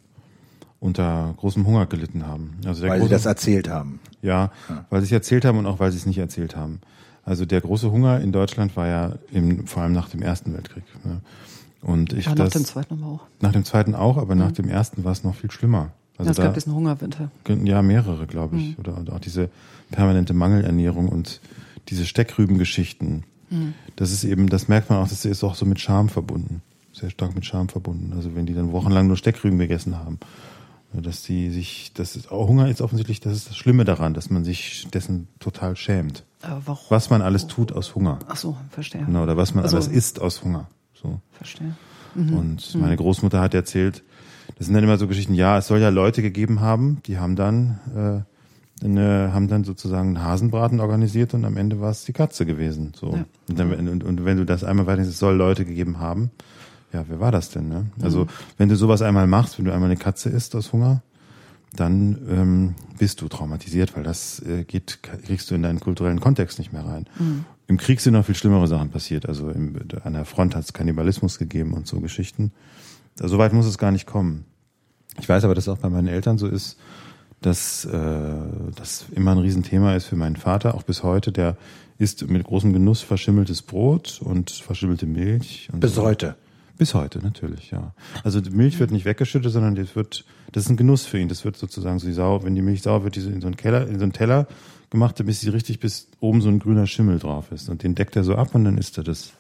unter großem Hunger gelitten haben. Also weil große, sie das erzählt haben. Ja, ja, weil sie es erzählt haben und auch weil sie es nicht erzählt haben. Also der große Hunger in Deutschland war ja im, vor allem nach dem Ersten Weltkrieg. Ne? Und ich ja, nach das, dem Zweiten aber auch. Nach dem Zweiten auch, aber mhm. nach dem Ersten war es noch viel schlimmer. Also ja, es da, gab diesen Hungerwinter. Ja, mehrere, glaube ich. Mhm. Oder und auch diese permanente Mangelernährung und diese Steckrübengeschichten. Mhm. Das ist eben, das merkt man auch, das ist auch so mit Scham verbunden. Sehr stark mit Scham verbunden. Also wenn die dann wochenlang nur Steckrüben gegessen haben dass die sich, das ist auch Hunger ist offensichtlich, das ist das Schlimme daran, dass man sich dessen total schämt. Aber warum? Was man alles tut aus Hunger. Ach so, verstehe. Genau, oder was man also, alles isst aus Hunger. So. Verstehe. Mhm. Und meine Großmutter hat erzählt, das sind dann immer so Geschichten, ja, es soll ja Leute gegeben haben, die haben dann, äh, eine, haben dann sozusagen einen Hasenbraten organisiert und am Ende war es die Katze gewesen. So. Ja. Und, dann, und, und wenn du das einmal weiter, es soll Leute gegeben haben, ja, wer war das denn? Ne? Also mhm. wenn du sowas einmal machst, wenn du einmal eine Katze isst aus Hunger, dann ähm, bist du traumatisiert, weil das äh, geht, kriegst du in deinen kulturellen Kontext nicht mehr rein. Mhm. Im Krieg sind noch viel schlimmere Sachen passiert. Also im, an der Front hat es Kannibalismus gegeben und so Geschichten. Also, so weit muss es gar nicht kommen. Ich weiß aber, dass es auch bei meinen Eltern so ist, dass äh, das immer ein Riesenthema ist für meinen Vater, auch bis heute. Der isst mit großem Genuss verschimmeltes Brot und verschimmelte Milch. bis so. heute. Bis heute, natürlich, ja. Also die Milch wird nicht weggeschüttet, sondern das wird, das ist ein Genuss für ihn. Das wird sozusagen so sauer, wenn die Milch sauer wird, die so in so einen Keller, in so einen Teller gemacht, bis sie richtig bis oben so ein grüner Schimmel drauf ist. Und den deckt er so ab und dann isst er das.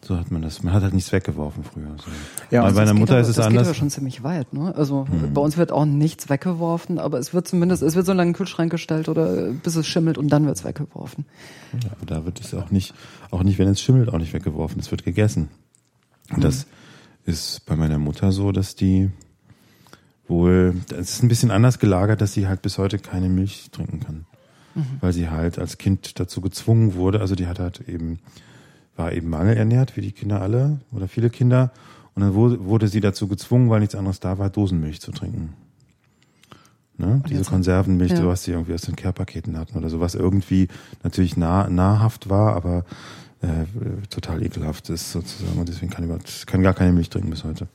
So hat man das. Man hat halt nichts weggeworfen früher. So. Ja, bei meiner Mutter aber, ist es das anders. Das geht aber schon ziemlich weit. Ne? Also hm. bei uns wird auch nichts weggeworfen, aber es wird zumindest, es wird so lange in den Kühlschrank gestellt oder bis es schimmelt und dann wird es weggeworfen. Ja, aber da wird es auch nicht, auch nicht, wenn es schimmelt, auch nicht weggeworfen. Es wird gegessen. Und das ist bei meiner Mutter so, dass die wohl, es ist ein bisschen anders gelagert, dass sie halt bis heute keine Milch trinken kann. Mhm. Weil sie halt als Kind dazu gezwungen wurde, also die hat halt eben, war eben mangelernährt, wie die Kinder alle oder viele Kinder. Und dann wurde, wurde sie dazu gezwungen, weil nichts anderes da war, Dosenmilch zu trinken. Ne? Diese Konservenmilch, ja. was sie irgendwie aus den Care-Paketen hatten oder so, was irgendwie natürlich nah, nahrhaft war, aber äh, total ekelhaft ist sozusagen und deswegen kann ich kann gar keine Milch trinken bis heute.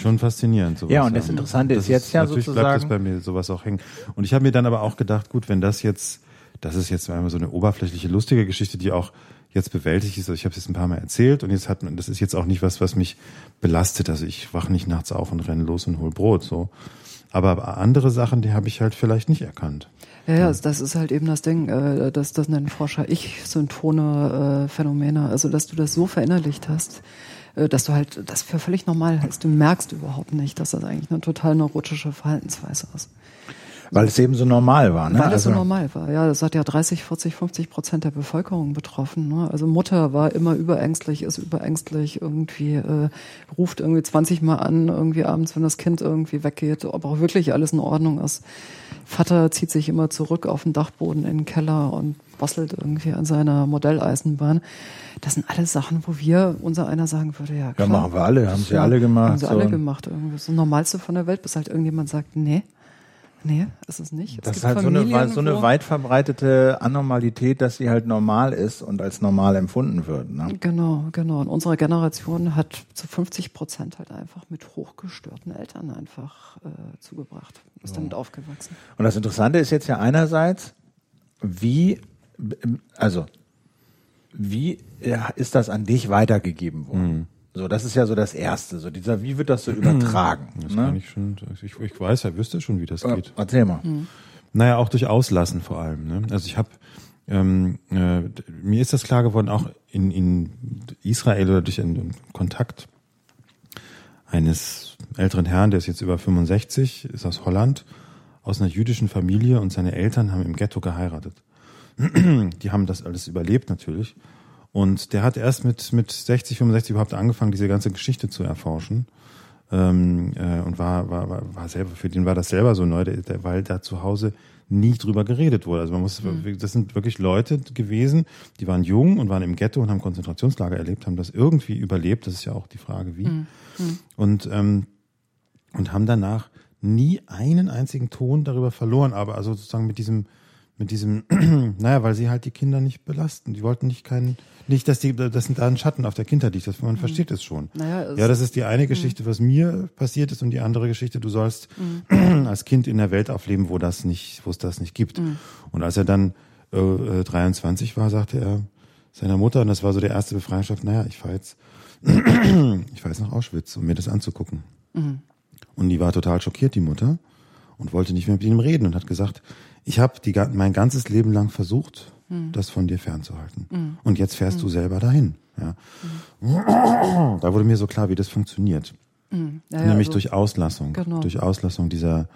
Schon faszinierend. Sowas, ja, und das Interessante das ist jetzt ist, ja natürlich sozusagen. Natürlich bleibt es bei mir sowas auch hängen. Und ich habe mir dann aber auch gedacht, gut, wenn das jetzt, das ist jetzt einmal so eine oberflächliche, lustige Geschichte, die auch jetzt bewältigt ist. Also ich habe es jetzt ein paar Mal erzählt und jetzt hat man, das ist jetzt auch nicht was, was mich belastet. Also ich wache nicht nachts auf und renne los und hol Brot. So. Aber andere Sachen, die habe ich halt vielleicht nicht erkannt. Ja, ja, das ist halt eben das Ding, äh, das, das nennen Forscher Ich-Syntone äh, Phänomene. Also, dass du das so verinnerlicht hast, äh, dass du halt das für völlig normal hältst. Du merkst überhaupt nicht, dass das eigentlich eine total neurotische Verhaltensweise ist. Weil es eben so normal war, ne? Weil es so also normal war, ja. Das hat ja 30, 40, 50 Prozent der Bevölkerung betroffen. Ne? Also Mutter war immer überängstlich, ist überängstlich, irgendwie äh, ruft irgendwie 20 Mal an, irgendwie abends, wenn das Kind irgendwie weggeht, ob auch wirklich alles in Ordnung ist. Vater zieht sich immer zurück auf den Dachboden in den Keller und bastelt irgendwie an seiner Modelleisenbahn. Das sind alles Sachen, wo wir unser einer sagen würde, ja klar. Ja, machen wir alle, haben sie ja, alle gemacht. Haben sie alle gemacht. Irgendwie. Das Normalste von der Welt, bis halt irgendjemand sagt, nee, Nee, ist es nicht. Es das ist halt so eine, so eine weit verbreitete Anormalität, dass sie halt normal ist und als normal empfunden wird. Ne? Genau, genau. Und unsere Generation hat zu 50 Prozent halt einfach mit hochgestörten Eltern einfach äh, zugebracht, ist ja. damit aufgewachsen. Und das Interessante ist jetzt ja einerseits, wie, also wie ist das an dich weitergegeben worden? So, das ist ja so das Erste. So dieser, wie wird das so übertragen? Das ne? kann ich schon, ich, ich weiß, er wüsste schon, wie das Äh, geht. Erzähl mal. Naja, auch durch Auslassen vor allem. Ne? Also ich habe, ähm, äh, mir ist das klar geworden, auch in, in Israel oder durch einen Kontakt eines älteren Herrn, der ist jetzt über 65, ist aus Holland, aus einer jüdischen Familie und seine Eltern haben im Ghetto geheiratet. Die haben das alles überlebt natürlich. Und der hat erst mit, mit 60, 65 überhaupt angefangen, diese ganze Geschichte zu erforschen. Ähm, äh, und war, war, war, war selber, für den war das selber so neu, der, der, weil da zu Hause nie drüber geredet wurde. Also man muss, das sind wirklich Leute gewesen, die waren jung und waren im Ghetto und haben Konzentrationslager erlebt, haben das irgendwie überlebt. Das ist ja auch die Frage, wie. Und, ähm, und haben danach nie einen einzigen Ton darüber verloren, aber also sozusagen mit diesem, mit diesem, naja, weil sie halt die Kinder nicht belasten. Die wollten nicht keinen, nicht, dass die, das sind da ein Schatten auf der Kindheit liegt. Das, man versteht es schon. Naja, es- ja, das ist die eine Geschichte, was mir passiert ist und die andere Geschichte, du sollst als Kind in der Welt aufleben, wo das nicht, wo es das nicht gibt. Und als er dann äh, äh, 23 war, sagte er seiner Mutter, und das war so der erste Befreiungsschlag, naja, ich fahre jetzt, ich fahre jetzt nach Auschwitz, um mir das anzugucken. Und die war total schockiert, die Mutter, und wollte nicht mehr mit ihm reden und hat gesagt, ich habe mein ganzes Leben lang versucht, das von dir fernzuhalten. Und jetzt fährst du selber dahin. Ja. Da wurde mir so klar, wie das funktioniert. Ja, ja, Nämlich also- durch Auslassung. Genau. Durch Auslassung dieser,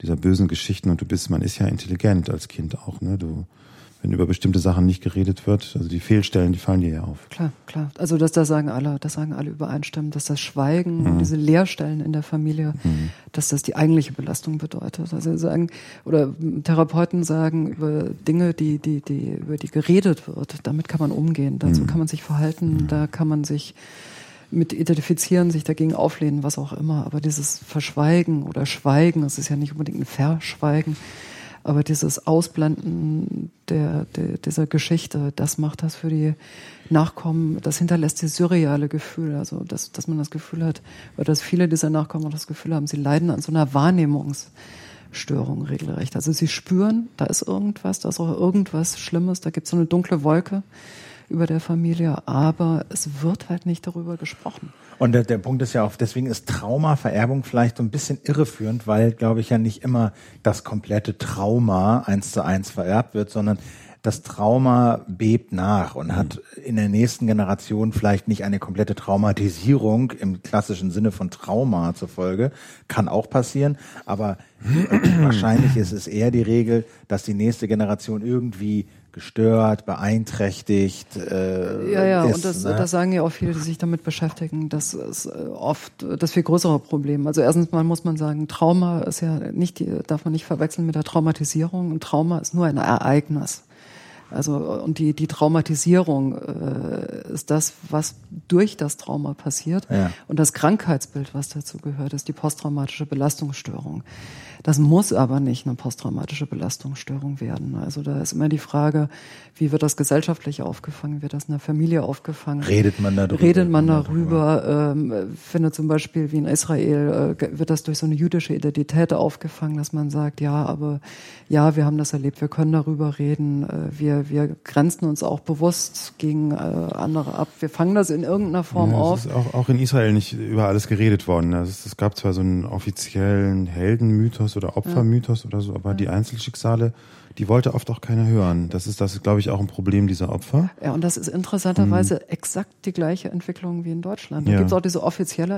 dieser bösen Geschichten. Und du bist, man ist ja intelligent als Kind auch, ne? Du, wenn über bestimmte Sachen nicht geredet wird, also die Fehlstellen, die fallen dir ja auf. Klar, klar. Also das, das sagen alle, das sagen alle übereinstimmend, dass das Schweigen Mhm. und diese Leerstellen in der Familie, dass das die eigentliche Belastung bedeutet. Also sagen, oder Therapeuten sagen über Dinge, die, die, die, über die geredet wird, damit kann man umgehen, Mhm. dazu kann man sich verhalten, da kann man sich mit identifizieren, sich dagegen auflehnen, was auch immer. Aber dieses Verschweigen oder Schweigen, es ist ja nicht unbedingt ein Verschweigen, aber dieses Ausblenden der, der, dieser Geschichte, das macht das für die Nachkommen, das hinterlässt dieses surreale Gefühl, also dass, dass man das Gefühl hat, oder dass viele dieser Nachkommen auch das Gefühl haben, sie leiden an so einer Wahrnehmungsstörung regelrecht. Also sie spüren, da ist irgendwas, da ist auch irgendwas Schlimmes, da gibt es so eine dunkle Wolke über der Familie, aber es wird halt nicht darüber gesprochen. Und der, der Punkt ist ja auch, deswegen ist Traumavererbung vielleicht so ein bisschen irreführend, weil, glaube ich, ja nicht immer das komplette Trauma eins zu eins vererbt wird, sondern das Trauma bebt nach und hat in der nächsten Generation vielleicht nicht eine komplette Traumatisierung im klassischen Sinne von Trauma zur Folge. Kann auch passieren, aber wahrscheinlich ist es eher die Regel, dass die nächste Generation irgendwie gestört, beeinträchtigt äh, Ja, ja, ist. und das, ne? das sagen ja auch viele, die sich damit beschäftigen. Das ist äh, oft das viel größere Problem. Also erstens mal muss man sagen, Trauma ist ja nicht, die, darf man nicht verwechseln mit der Traumatisierung. Und Trauma ist nur ein Ereignis. Also und die die Traumatisierung äh, ist das, was durch das Trauma passiert. Ja. Und das Krankheitsbild, was dazu gehört, ist die posttraumatische Belastungsstörung. Das muss aber nicht eine posttraumatische Belastungsstörung werden. Also da ist immer die Frage, wie wird das gesellschaftlich aufgefangen? Wird das in der Familie aufgefangen? Redet man darüber? Redet man darüber? Ähm, finde zum Beispiel wie in Israel äh, wird das durch so eine jüdische Identität aufgefangen, dass man sagt, ja, aber ja, wir haben das erlebt, wir können darüber reden, äh, wir wir grenzen uns auch bewusst gegen äh, andere ab. Wir fangen das in irgendeiner Form Ja, auf. es ist auch, auch in Israel nicht über alles geredet worden. Also es, es gab zwar so einen offiziellen Heldenmythos oder Opfermythos oder so, aber die Einzelschicksale, die wollte oft auch keiner hören. Das ist, das ist, glaube ich, auch ein Problem dieser Opfer. Ja, und das ist interessanterweise exakt die gleiche Entwicklung wie in Deutschland. Da Ja. gibt es auch diese offizielle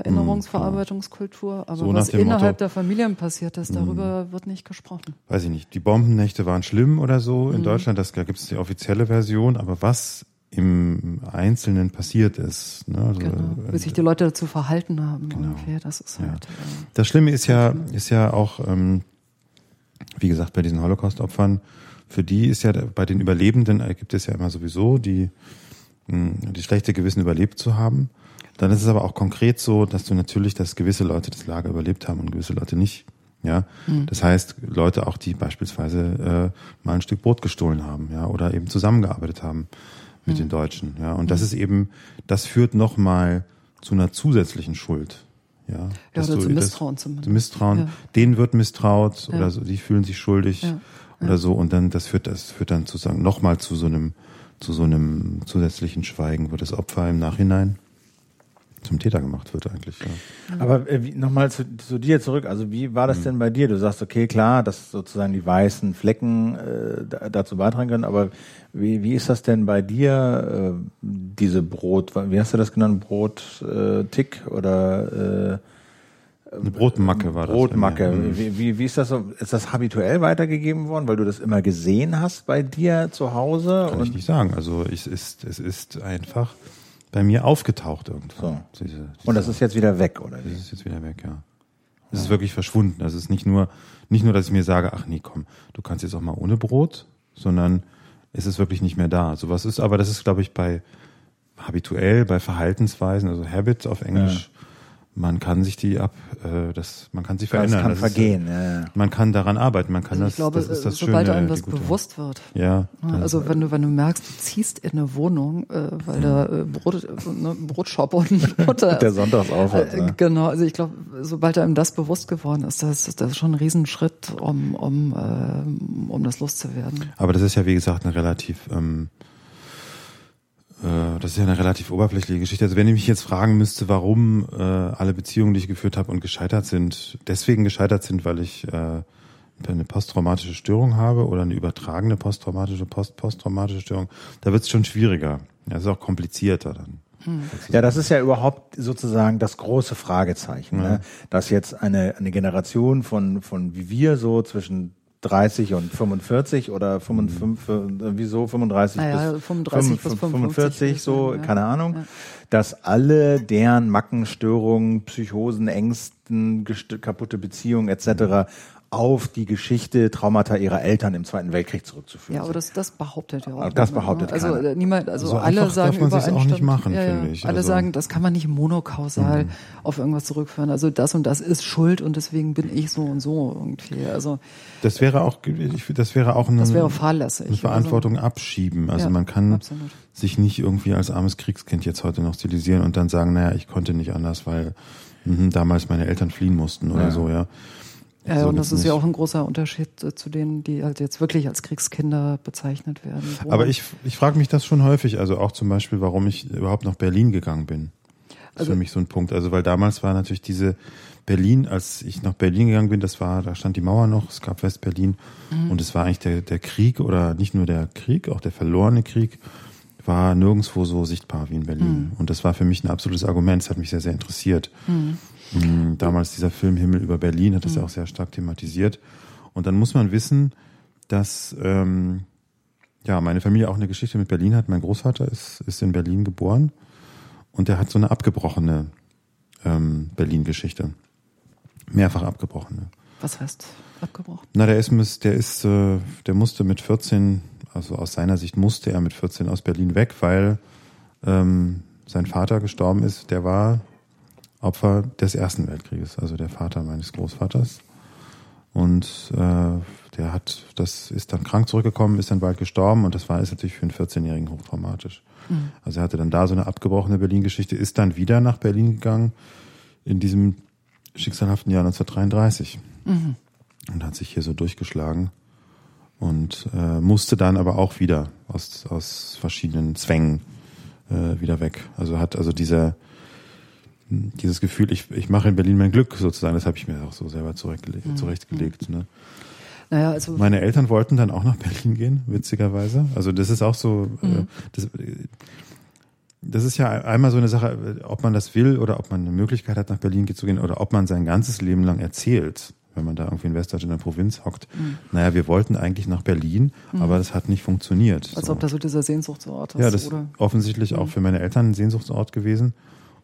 Erinnerungsverarbeitungskultur, aber So was innerhalb Motto- der Familien passiert ist, darüber wird nicht gesprochen. Weiß ich nicht. Die Bombennächte waren schlimm oder so in Deutschland. Das, da gibt es die offizielle Version, aber was im Einzelnen passiert ist. Ne? Also, Genau. Wie sich die Leute dazu verhalten haben. Irgendwie. Das ist halt. äh, Das Schlimme ist ja, ist ja auch, ähm, wie gesagt, bei diesen Holocaust-Opfern, für die ist ja bei den Überlebenden äh, gibt es ja immer sowieso die, mh, die schlechte Gewissen überlebt zu haben. Dann ist es aber auch konkret so, dass du natürlich, dass gewisse Leute das Lager überlebt haben und gewisse Leute nicht. Ja, das heißt, Leute auch, die beispielsweise äh, mal ein Stück Brot gestohlen haben, ja, oder eben zusammengearbeitet haben mit den Deutschen, ja. Und das ist eben, das führt nochmal zu einer zusätzlichen Schuld, ja. Dass oder zu Misstrauen zumindest. zu Misstrauen, Ja. denen wird misstraut Ja. oder so, die fühlen sich schuldig Ja. oder so und dann das führt das führt dann sozusagen nochmal zu so einem zu so einem zusätzlichen Schweigen, wo das Opfer im Nachhinein zum Täter gemacht wird eigentlich. Ja. Aber äh, nochmal zu, zu dir zurück. Also wie war das mhm. denn bei dir? Du sagst, okay, klar, dass sozusagen die weißen Flecken äh, dazu beitragen können, aber wie, wie ist das denn bei dir, äh, diese Brot, wie hast du das genannt, Brot-Tick äh, oder äh, eine Brotmacke war das. Brotmacke. Mhm. Wie, wie, wie ist das so? Ist das habituell weitergegeben worden, weil du das immer gesehen hast bei dir zu Hause? Kann ich nicht sagen. Also es ist, es ist einfach bei mir aufgetaucht irgendwann. So. Diese, diese und das ist jetzt wieder weg, oder? Das ist jetzt wieder weg, ja. Es ja. ist wirklich verschwunden. Das ist nicht nur, nicht nur, dass ich mir sage, ach nee, komm, du kannst jetzt auch mal ohne Brot, sondern es ist wirklich nicht mehr da. Sowas ist, aber das ist, glaube ich, bei habituell, bei Verhaltensweisen, also Habits auf Englisch, ja man kann sich die ab, äh, das, man kann sich verändern. Das kann das vergehen. Ist, ja, ja. Man kann daran arbeiten. Man kann also das. Ich glaube, das ist das sobald Schöne, einem das bewusst wird. Ja. Also wenn du wenn du merkst, du ziehst in eine Wohnung, äh, weil da äh, Brot, ne, Brotshop und Butter. Der Sonntags aufhört. Äh, ne? Genau. Also ich glaube, sobald einem das bewusst geworden ist, das, das ist schon ein Riesenschritt, um um äh, um das loszuwerden. Aber das ist ja wie gesagt eine relativ ähm, äh, das ist ja eine relativ oberflächliche Geschichte. Also wenn ich mich jetzt fragen müsste, warum äh, alle Beziehungen, die ich geführt habe und gescheitert sind, deswegen gescheitert sind, weil ich äh, eine posttraumatische Störung habe oder eine übertragene posttraumatische Post posttraumatische Störung, da wird es schon schwieriger. Das ist auch komplizierter dann. Hm. Ja, das ist ja überhaupt sozusagen das große Fragezeichen, ja. ne? dass jetzt eine, eine Generation von, von wie wir so zwischen 30 und 45 oder 55, mhm. wieso 35 naja, bis 35 bis 45, so, ja. keine Ahnung, ja. dass alle deren Macken, Störungen, Psychosen, Ängsten, kaputte Beziehungen etc auf die Geschichte, Traumata ihrer Eltern im Zweiten Weltkrieg zurückzuführen. Ja, aber das, das behauptet ja auch. Das behauptet Also keiner. Äh, niemand, also so alle sagen darf man sich auch nicht machen, ja, finde ich. Alle also. sagen, das kann man nicht monokausal mhm. auf irgendwas zurückführen. Also das und das ist Schuld und deswegen bin ich so und so irgendwie. Also das wäre auch, das wäre auch eine, das wäre fahrlässig. eine Verantwortung also, abschieben. Also ja, man kann absolut. sich nicht irgendwie als armes Kriegskind jetzt heute noch stilisieren und dann sagen, naja, ich konnte nicht anders, weil mh, damals meine Eltern fliehen mussten oder ja. so, ja. Ja, so und das ist nicht. ja auch ein großer Unterschied äh, zu denen, die halt jetzt wirklich als Kriegskinder bezeichnet werden. Aber ich, ich frage mich das schon häufig, also auch zum Beispiel, warum ich überhaupt nach Berlin gegangen bin. Das also, ist für mich so ein Punkt. Also weil damals war natürlich diese Berlin, als ich nach Berlin gegangen bin, das war, da stand die Mauer noch, es gab West-Berlin mhm. und es war eigentlich der, der Krieg oder nicht nur der Krieg, auch der verlorene Krieg war nirgendwo so sichtbar wie in Berlin. Mhm. Und das war für mich ein absolutes Argument, es hat mich sehr, sehr interessiert. Mhm. Mhm, damals dieser Film Himmel über Berlin hat das ja auch sehr stark thematisiert. Und dann muss man wissen, dass ähm, ja meine Familie auch eine Geschichte mit Berlin hat. Mein Großvater ist, ist in Berlin geboren und der hat so eine abgebrochene ähm, Berlin-Geschichte. Mehrfach abgebrochene. Was heißt abgebrochen? Na, der ist, der ist, äh, der musste mit 14, also aus seiner Sicht musste er mit 14 aus Berlin weg, weil ähm, sein Vater gestorben ist. Der war Opfer des Ersten Weltkrieges, also der Vater meines Großvaters. Und äh, der hat, das ist dann krank zurückgekommen, ist dann bald gestorben und das war ist natürlich für einen 14-Jährigen hochtraumatisch. Mhm. Also er hatte dann da so eine abgebrochene Berlin-Geschichte, ist dann wieder nach Berlin gegangen in diesem schicksalhaften Jahr 1933 mhm. und hat sich hier so durchgeschlagen und äh, musste dann aber auch wieder aus, aus verschiedenen Zwängen äh, wieder weg. Also hat also dieser dieses Gefühl, ich, ich mache in Berlin mein Glück sozusagen, das habe ich mir auch so selber zurechtgelegt. Mhm. zurechtgelegt ne? Naja, also Meine Eltern wollten dann auch nach Berlin gehen, witzigerweise. Also das ist auch so, äh, mhm. das, das ist ja einmal so eine Sache, ob man das will oder ob man eine Möglichkeit hat, nach Berlin zu gehen oder ob man sein ganzes Leben lang erzählt, wenn man da irgendwie in Westdeutschland in der Provinz hockt. Mhm. Naja, wir wollten eigentlich nach Berlin, mhm. aber das hat nicht funktioniert. Als so. ob das so dieser Sehnsuchtsort ist. Ja, das ist offensichtlich auch mhm. für meine Eltern ein Sehnsuchtsort gewesen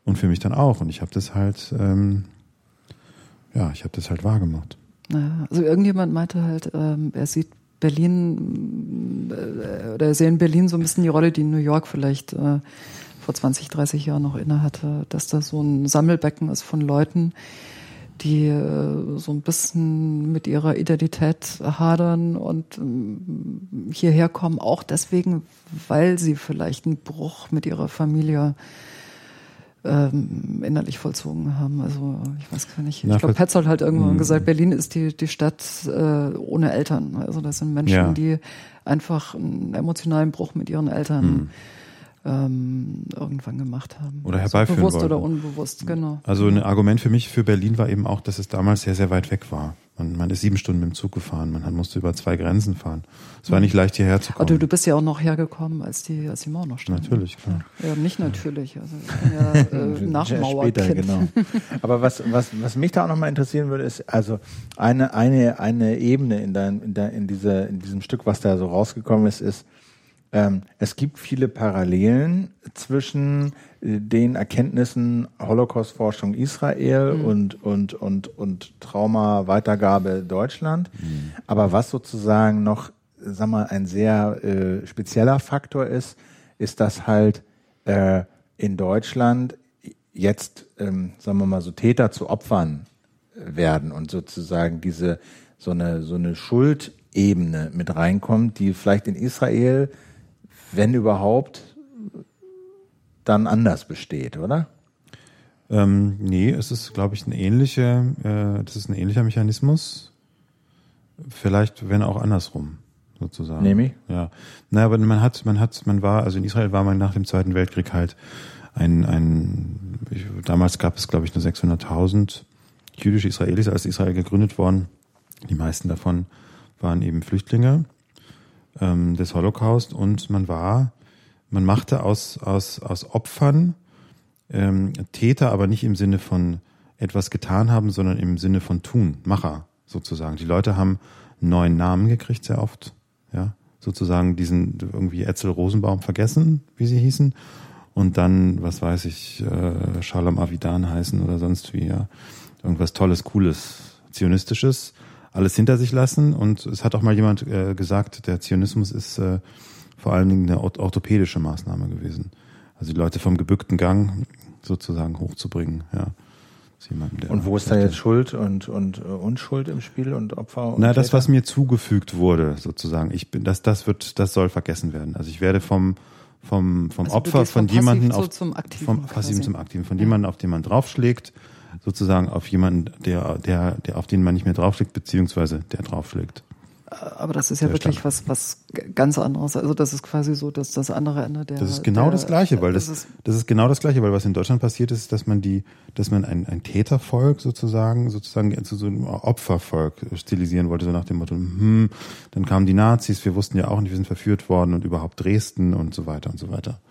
und für mich dann auch. Und ich habe das halt, ähm, ja, ich habe das halt wahrgemacht. Also irgendjemand meinte halt, ähm, er sieht Berlin äh, oder er sehe in Berlin so ein bisschen die Rolle, die New York vielleicht äh, vor 20, 30 Jahren noch inne hatte, dass da so ein Sammelbecken ist von Leuten, die äh, so ein bisschen mit ihrer Identität hadern und ähm, hierher kommen, auch deswegen, weil sie vielleicht einen Bruch mit ihrer Familie ähm, innerlich vollzogen haben. Also ich weiß gar nicht. Ich glaube, Petzold hat irgendwann Mhm. gesagt, Berlin ist die, die Stadt äh, ohne Eltern. Also das sind Menschen, Ja. die einfach einen emotionalen Bruch mit ihren Eltern Mhm. ähm, irgendwann gemacht haben. Oder Also herbeiführen Bewusst wollten. oder unbewusst, genau. Also ein Argument für mich für Berlin war eben auch, dass es damals sehr, sehr weit weg war. Man, man ist sieben Stunden mit dem Zug gefahren, man musste über zwei Grenzen fahren. Es war nicht leicht hierher zu Aber kommen. du, du bist ja auch noch hergekommen, als die, als die Mauer noch stand. Natürlich, klar. Ja, nicht natürlich. Also ich bin ja äh, Später, Nachmauerkind. genau. Aber was, was, was mich da auch nochmal interessieren würde, ist also eine, eine, eine Ebene in, dein, in, dein, in, dieser, in diesem Stück, was da so rausgekommen ist, ist, ähm, es gibt viele Parallelen zwischen äh, den Erkenntnissen Holocaust-Forschung Israel und, und, und, und Trauma-Weitergabe Deutschland. Aber was sozusagen noch, sag mal, ein sehr äh, spezieller Faktor ist, ist, dass halt äh, in Deutschland jetzt, ähm, sagen wir mal, so Täter zu Opfern werden und sozusagen diese so eine so eine Schuldebene mit reinkommt, die vielleicht in Israel, wenn überhaupt, dann anders besteht, oder? Ähm, nee, es ist, glaube ich, ein ähnlicher, äh, das ist ein ähnlicher Mechanismus. Vielleicht, wenn auch andersrum, sozusagen. Nämlich? Ja. Naja, aber man hat, man hat, man war, also in Israel war man nach dem Zweiten Weltkrieg halt ein, ein ich, damals gab es, glaube ich, nur 600.000 jüdische Israelis, als Israel gegründet worden. Die meisten davon waren eben Flüchtlinge ähm, des Holocaust und man war, man machte aus, aus, aus Opfern ähm, Täter, aber nicht im Sinne von etwas getan haben, sondern im Sinne von tun, Macher sozusagen. Die Leute haben neuen Namen gekriegt sehr oft, ja, sozusagen diesen irgendwie Etzel Rosenbaum vergessen, wie sie hießen, und dann, was weiß ich, äh, Shalom Avidan heißen oder sonst wie, ja, irgendwas Tolles, Cooles, Zionistisches, alles hinter sich lassen. Und es hat auch mal jemand äh, gesagt, der Zionismus ist äh, vor allen Dingen eine orth- orthopädische Maßnahme gewesen. Also die Leute vom gebückten Gang sozusagen hochzubringen, ja. Jemandem, der Und wo ist da jetzt Schuld und, und äh, Unschuld im Spiel und Opfer? Und Na, das, was mir zugefügt wurde, sozusagen. Ich bin, das, das wird, das soll vergessen werden. Also ich werde vom, vom, vom Also Opfer, von jemandem auf, Aktiven vom. Passiven zum Aktiven, von jemandem, auf den man draufschlägt, sozusagen auf jemanden, der, der, der, auf den man nicht mehr draufschlägt, beziehungsweise der draufschlägt. Aber das ist ja wirklich was, was ganz anderes. Also das ist quasi so, dass das andere Ende der. Das ist genau der, das Gleiche, weil das, ist, das ist genau das Gleiche, weil was in Deutschland passiert ist, dass man die, dass man ein, ein Tätervolk sozusagen, sozusagen zu so einem Opfervolk stilisieren wollte, so nach dem Motto, hm, dann kamen die Nazis, wir wussten ja auch nicht, wir sind verführt worden und überhaupt Dresden und so weiter und so weiter.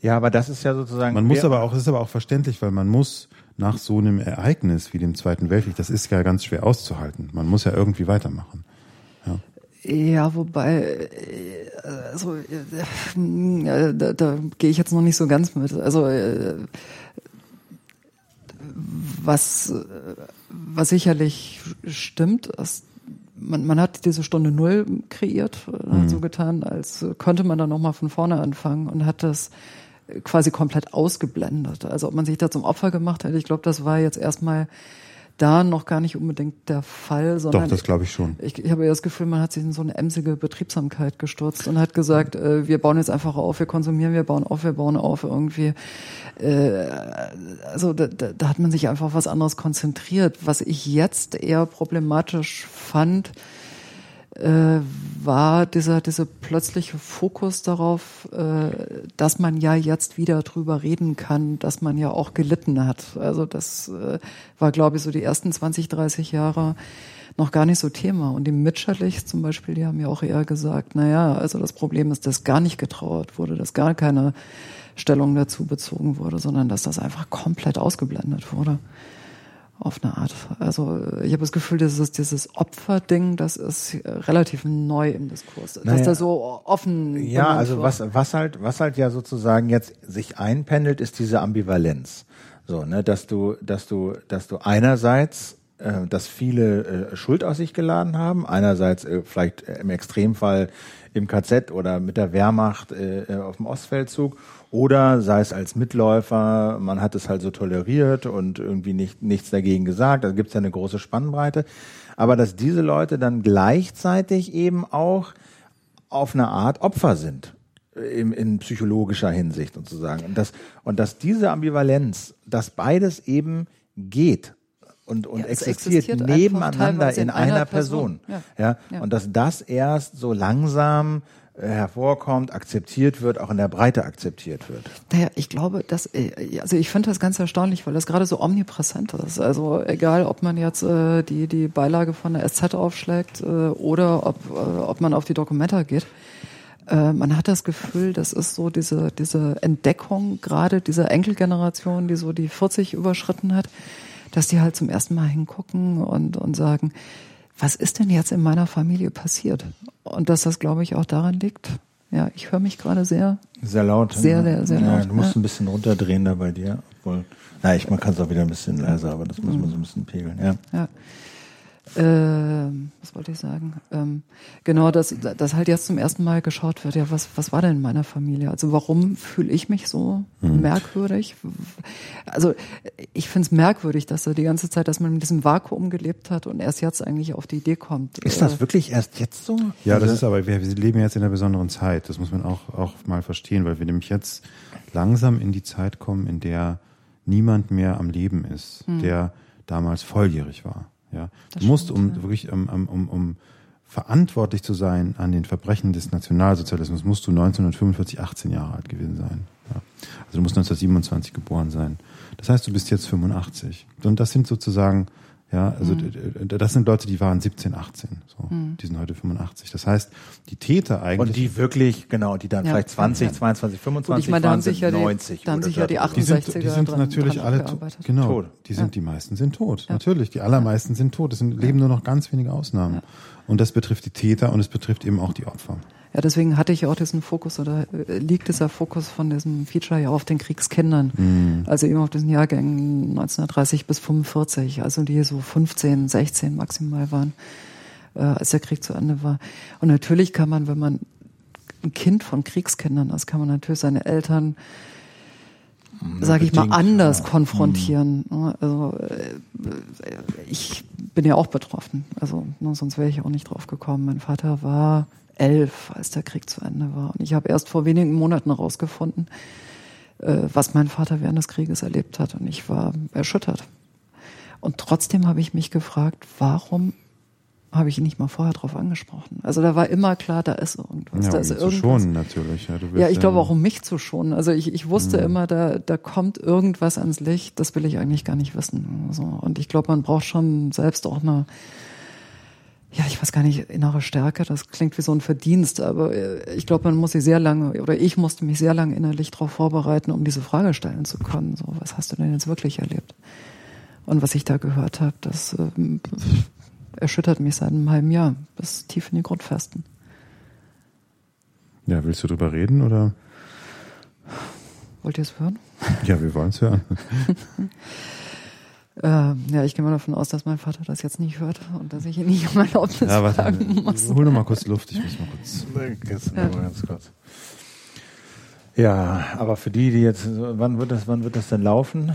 Ja, aber das ist ja sozusagen. Man muss aber auch, das ist aber auch verständlich, weil man muss nach so einem Ereignis wie dem Zweiten Weltkrieg, das ist ja ganz schwer auszuhalten. Man muss ja irgendwie weitermachen. Ja, wobei, äh, also äh, äh, da, da gehe ich jetzt noch nicht so ganz mit. Also äh, was, äh, was sicherlich stimmt, ist, man, man hat diese Stunde Null kreiert, äh, hat so getan, als könnte man dann nochmal von vorne anfangen und hat das quasi komplett ausgeblendet. Also ob man sich da zum Opfer gemacht hat, ich glaube, das war jetzt erstmal da noch gar nicht unbedingt der Fall, sondern Doch, das glaube ich schon. ich, ich habe ja das Gefühl, man hat sich in so eine emsige Betriebsamkeit gestürzt und hat gesagt, äh, wir bauen jetzt einfach auf, wir konsumieren, wir bauen auf, wir bauen auf irgendwie. Äh, also da, da, da hat man sich einfach auf was anderes konzentriert. Was ich jetzt eher problematisch fand, äh, war dieser, dieser plötzliche Fokus darauf, äh, dass man ja jetzt wieder drüber reden kann, dass man ja auch gelitten hat. Also das äh, war, glaube ich, so die ersten 20, 30 Jahre noch gar nicht so Thema. Und die Mitscherlich zum Beispiel, die haben ja auch eher gesagt, na ja, also das Problem ist, dass gar nicht getrauert wurde, dass gar keine Stellung dazu bezogen wurde, sondern dass das einfach komplett ausgeblendet wurde auf eine Art. Also ich habe das Gefühl, dieses, dieses Opferding, das ist relativ neu im Diskurs. Dass Naja. da so offen Ja, also was, was halt, was halt ja sozusagen jetzt sich einpendelt, ist diese Ambivalenz. So, ne, dass du, dass du, dass du einerseits, äh, dass viele äh, Schuld aus sich geladen haben, einerseits äh, vielleicht im Extremfall im KZ oder mit der Wehrmacht äh, äh, auf dem Ostfeldzug oder sei es als Mitläufer, man hat es halt so toleriert und irgendwie nicht, nichts dagegen gesagt, da gibt's ja eine große Spannbreite. Aber dass diese Leute dann gleichzeitig eben auch auf eine Art Opfer sind in, in psychologischer Hinsicht sozusagen. Und dass, und dass diese Ambivalenz, dass beides eben geht und, und Ja, existiert, existiert nebeneinander in, in einer Person. Person. Ja. Ja. Ja. Und dass das erst so langsam äh, hervorkommt, akzeptiert wird, auch in der Breite akzeptiert wird. Naja, ich glaube, dass, äh, also ich finde das ganz erstaunlich, weil das gerade so omnipräsent ist. Also egal, ob man jetzt äh, die, die Beilage von der SZ aufschlägt äh, oder ob, äh, ob man auf die Dokumenta geht. Äh, man hat das Gefühl, das ist so diese, diese Entdeckung gerade dieser Enkelgeneration, die so die 40 überschritten hat, dass die halt zum ersten Mal hingucken und, und sagen, was ist denn jetzt in meiner Familie passiert? Und dass das, glaube ich, auch daran liegt. Ja, ich höre mich gerade sehr Sehr laut. Sehr, ne? sehr, sehr ja, laut, Du musst ja. ein bisschen runterdrehen da bei dir. Obwohl, na, ich, man kann es auch wieder ein bisschen leiser, aber das muss man so ein bisschen pegeln. Ja. Ja. Ähm, was wollte ich sagen? Ähm, genau, dass, dass halt jetzt zum ersten Mal geschaut wird, ja, was, was war denn in meiner Familie? Also warum fühle ich mich so merkwürdig? Also ich finde es merkwürdig, dass er die ganze Zeit, dass man mit diesem Vakuum gelebt hat und erst jetzt eigentlich auf die Idee kommt. Ist äh, das wirklich erst jetzt so? Ja, das ist aber, wir, wir leben jetzt in einer besonderen Zeit. Das muss man auch, auch mal verstehen, weil wir nämlich jetzt langsam in die Zeit kommen, in der niemand mehr am Leben ist, der damals volljährig war. Ja. Das du musst, stimmt, um ja. wirklich, um, um, um, um verantwortlich zu sein an den Verbrechen des Nationalsozialismus, musst du 1945 18 Jahre alt gewesen sein. Ja. Also du musst 1927 geboren sein. Das heißt, du bist jetzt 85. Und das sind sozusagen, ja, also Hm. d- d- das sind Leute, die waren 17, 18. So, die sind heute 85. Das heißt, die Täter eigentlich. Und die wirklich, genau, die dann Ja. vielleicht 20, Ja. 22, 25 Gut, ich meine, waren, sind ja die- 90. da haben oder sich ja die dort. die sind, 68er die sind dran- natürlich dran alle genau. Tot. Die sind die meisten sind tot. Natürlich, die allermeisten sind tot. Es sind, leben nur noch ganz wenige Ausnahmen. Ja. Und das betrifft die Täter und es betrifft eben auch die Opfer. Ja, deswegen hatte ich auch diesen Fokus oder äh, liegt dieser Fokus von diesem Feature ja auf den Kriegskindern. Mhm. Also eben auf diesen Jahrgängen 1930 bis 45, also die so 15, 16 maximal waren, äh, als der Krieg zu Ende war. Und natürlich kann man, wenn man ein Kind von Kriegskindern ist, kann man natürlich seine Eltern sage ich mal, anders ja. konfrontieren. Ne? Also äh, ich bin ja auch betroffen. Also ne, sonst wäre ich auch nicht drauf gekommen. Mein Vater war elf, als der Krieg zu Ende war. Und ich habe erst vor wenigen Monaten herausgefunden, äh, was mein Vater während des Krieges erlebt hat. Und ich war erschüttert. Und trotzdem habe ich mich gefragt, warum habe ich ihn nicht mal vorher drauf angesprochen? Also da war immer klar, da ist irgendwas. Ja, da um ist ihn zu irgendwas. schonen natürlich. Ja, Ja, ich glaube auch, um mich zu schonen. Also ich, ich wusste immer, da, da kommt irgendwas ans Licht, das will ich eigentlich gar nicht wissen. So. Und ich glaube, man braucht schon selbst auch eine, ja, ich weiß gar nicht, innere Stärke, das klingt wie so ein Verdienst, aber äh, ich glaube, man muss sich sehr lange, oder ich musste mich sehr lange innerlich darauf vorbereiten, um diese Frage stellen zu können. So, was hast du denn jetzt wirklich erlebt? Und was ich da gehört habe, das ähm, erschüttert mich seit einem halben Jahr bis tief in die Grundfesten. Ja, willst du drüber reden oder? Wollt ihr es hören? Ja, wir wollen es hören. Ähm, ja, ich gehe mal davon aus, dass mein Vater das jetzt nicht hört und dass ich ihn nicht um Erlaubnis Ja, warte, fragen muss. hol noch mal kurz Luft. Ich muss mal kurz. Jetzt mal ganz kurz. Ja, aber für die, die jetzt, wann wird das, wann wird das denn laufen?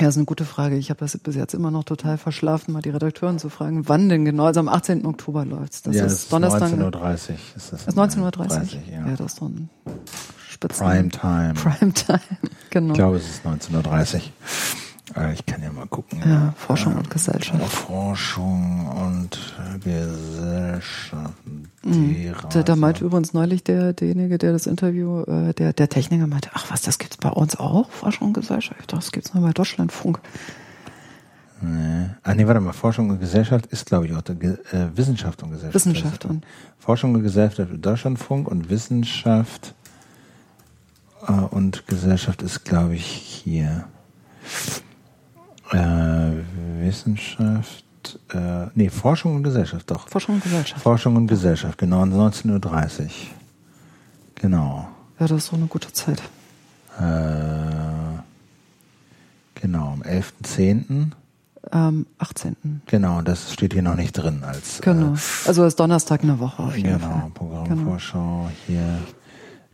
Ja, ist eine gute Frage. Ich habe das bis jetzt immer noch total verschlafen, mal die Redakteuren zu fragen, wann denn genau. Also am 18. Oktober läuft's. Das ja, ist Donnerstag. 19.30 Uhr. Ist das ist 19.30 Uhr? 30, ja. ja, das ist so ein Spitzen. Primetime. Primetime, genau. Ich glaube, es ist 19.30 Uhr. Äh, Ich kann ja mal gucken. Ja, Forschung und Gesellschaft. Forschung und Gesellschaft. Mhm. Da, da meinte übrigens neulich der, derjenige, der das Interview, äh, der, der Techniker meinte, ach was, das gibt's bei uns auch, Forschung und Gesellschaft. Das gibt's nur bei Deutschlandfunk. Nee. Ah, nee, warte mal. Forschung und Gesellschaft ist, glaube ich, auch Ge äh, Wissenschaft und Gesellschaft. Wissenschaft und Forschung und Gesellschaft Deutschlandfunk und Wissenschaft äh, und Gesellschaft ist, glaube ich, hier. Äh, Wissenschaft, äh, nee, Forschung und Gesellschaft, doch. Forschung und Gesellschaft. Forschung und Gesellschaft, genau, 19.30 Uhr. Genau. Ja, das ist so eine gute Zeit. Äh, genau, am 11.10. Am 18. Genau, das steht hier noch nicht drin als Genau. Also ist Donnerstag eine Woche auf äh, jeden genau, Fall. Programmvorschau hier.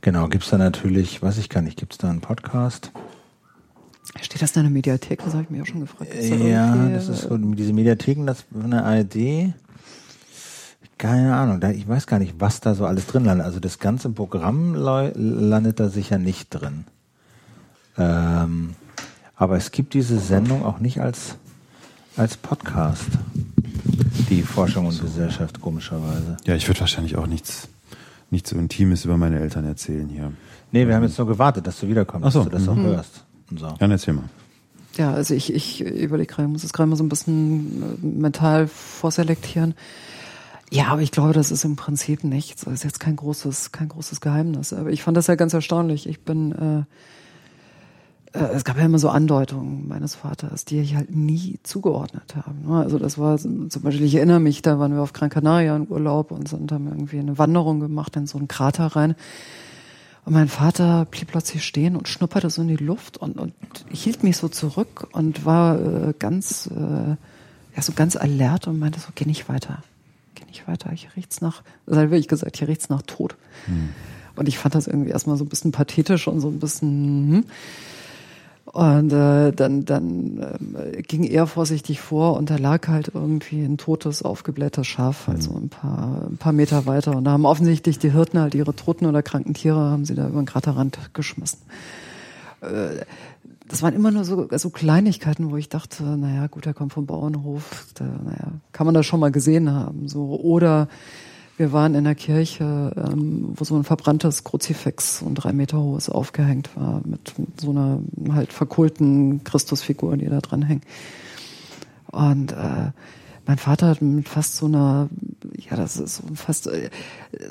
Genau, gibt's da natürlich, weiß ich gar nicht, gibt's da einen Podcast? Steht das in der Mediathek? Das habe ich mir auch schon gefragt. Gibt's da Ja, das ist äh, so, diese Mediatheken, das von der ARD. keine Ahnung, da, ich weiß gar nicht, was da so alles drin landet. Also das ganze Programm landet da sicher nicht drin. Ähm, aber es gibt diese Sendung auch nicht als, als Podcast. Die Forschung und Gesellschaft, komischerweise. Ja, ich würde wahrscheinlich auch nichts, nichts so Intimes über meine Eltern erzählen hier. Nee, wir haben jetzt nur gewartet, dass du wiederkommst, so, dass du das auch mhm. hörst. So. Dann erzähl mal. Ja, also ich, ich überlege gerade, ich muss es gerade mal so ein bisschen äh, mental vorselektieren. Ja, aber ich glaube, das ist im Prinzip nichts. Das ist jetzt kein großes, kein großes Geheimnis. Aber ich fand das ja ganz erstaunlich. Ich bin, äh, äh, es gab ja immer so Andeutungen meines Vaters, die ich halt nie zugeordnet habe. ne? Also das war zum Beispiel, ich erinnere mich, da waren wir auf Gran Canaria in Urlaub und sind, haben irgendwie eine Wanderung gemacht in so einen Krater rein. Und mein Vater blieb plötzlich stehen und schnupperte so in die Luft und, und hielt mich so zurück und war äh, ganz, äh, ja, so ganz alert und meinte so, geh nicht weiter. Geh nicht weiter. Hier riecht's nach, das hat wirklich gesagt, hier riecht's nach Tod. Und ich fand das irgendwie erstmal so ein bisschen pathetisch und so ein bisschen, hm. Und äh, dann, dann ähm, ging er vorsichtig vor und da lag halt irgendwie ein totes, aufgeblähtes Schaf, also ein paar, ein paar Meter weiter. Und da haben offensichtlich die Hirten halt ihre toten oder kranken Tiere, haben sie da über den Kraterrand geschmissen. Äh, das waren immer nur so, so Kleinigkeiten, wo ich dachte, naja, gut, er kommt vom Bauernhof, da, naja, kann man das schon mal gesehen haben. So. Oder wir waren in der Kirche, ähm, wo so ein verbranntes Kruzifix, ein drei Meter hohes, aufgehängt war, mit so einer halt verkohlten Christusfigur, die da dran hängt. Und äh, mein Vater hat mit fast so einer, ja, das ist so fast äh,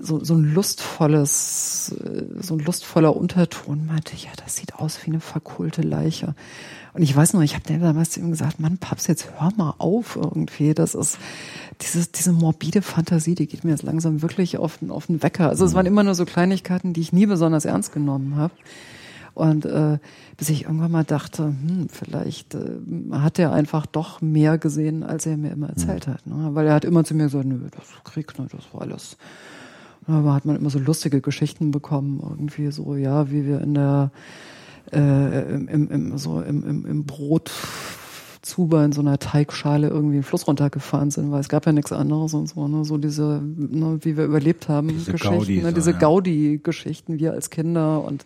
so, so ein lustvolles, äh, so ein lustvoller Unterton, meinte, ja, das sieht aus wie eine verkohlte Leiche. Und ich weiß noch, ich habe damals zu ihm gesagt, Mann, Paps, jetzt hör mal auf irgendwie. Das ist dieses, diese morbide Fantasie, die geht mir jetzt langsam wirklich auf, den- auf den Wecker. Also es waren immer nur so Kleinigkeiten, die ich nie besonders ernst genommen habe. Und äh, bis ich irgendwann mal dachte, hm, vielleicht äh, hat er einfach doch mehr gesehen, als er mir immer erzählt hat. Ne? Weil er hat immer zu mir gesagt, nö, das Krieg, ne, das war alles. Aber hat man immer so lustige Geschichten bekommen, irgendwie so, ja, wie wir in der äh, im, im, im, so im, im, im Brot Zuber in so einer Teigschale irgendwie den Fluss runtergefahren sind, weil es gab ja nichts anderes und so, ne? so diese, ne, wie wir überlebt haben, Diese Geschichten, Gaudi, ne? diese ja. Gaudi-Geschichten, wir als Kinder und,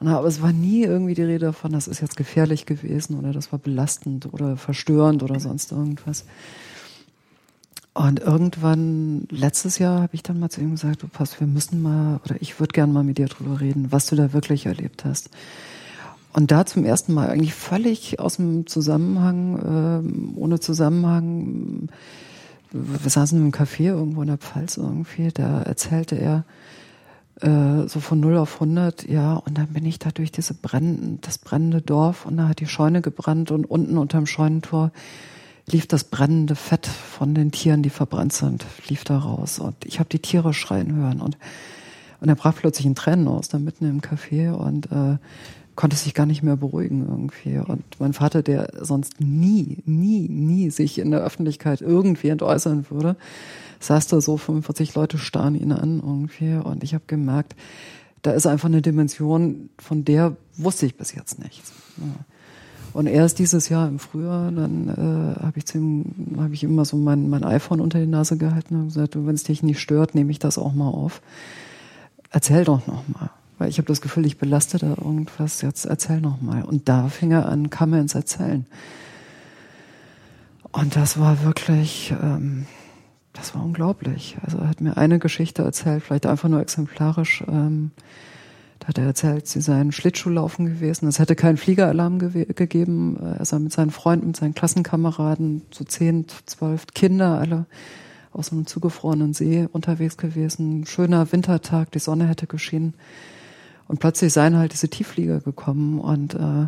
aber es war nie irgendwie die Rede davon, das ist jetzt gefährlich gewesen oder das war belastend oder verstörend oder sonst irgendwas. Und irgendwann, letztes Jahr, habe ich dann mal zu ihm gesagt, du pass, wir müssen mal, oder ich würde gern mal mit dir drüber reden, was du da wirklich erlebt hast. Und da zum ersten Mal eigentlich völlig aus dem Zusammenhang, ähm, ohne Zusammenhang, wir saßen im Café irgendwo in der Pfalz irgendwie, da erzählte er, äh, so von 0 auf 100, ja, und dann bin ich da durch diese brennende, das brennende Dorf und da hat die Scheune gebrannt und unten unterm Scheunentor lief das brennende Fett von den Tieren, die verbrannt sind, lief da raus und ich habe die Tiere schreien hören und und er brach plötzlich in Tränen aus, da mitten im Café und äh, konnte sich gar nicht mehr beruhigen irgendwie. Und mein Vater, der sonst nie, nie, nie sich in der Öffentlichkeit irgendwie entäußern würde, saß da so, 45 Leute starren ihn an irgendwie. Und ich habe gemerkt, da ist einfach eine Dimension, von der wusste ich bis jetzt nichts. Ja. Und erst dieses Jahr im Frühjahr, dann äh, habe ich zu ihm, habe ich immer so mein, mein iPhone unter die Nase gehalten und gesagt, wenn es dich nicht stört, nehme ich das auch mal auf. Erzähl doch noch mal. Weil ich habe das Gefühl, ich belaste da irgendwas, jetzt erzähl noch mal. Und da fing er an, kam er ins Erzählen. Und das war wirklich, ähm, das war unglaublich. Also er hat mir eine Geschichte erzählt, vielleicht einfach nur exemplarisch. Ähm, da hat er erzählt, sie seien Schlittschuhlaufen gewesen. Es hätte keinen Fliegeralarm gewe- gegeben. Er sei mit seinen Freunden, mit seinen Klassenkameraden, so zehn, zwölf Kinder, alle aus einem zugefrorenen See unterwegs gewesen. Schöner Wintertag, die Sonne hätte geschienen. Und plötzlich seien halt diese Tiefflieger gekommen und, äh,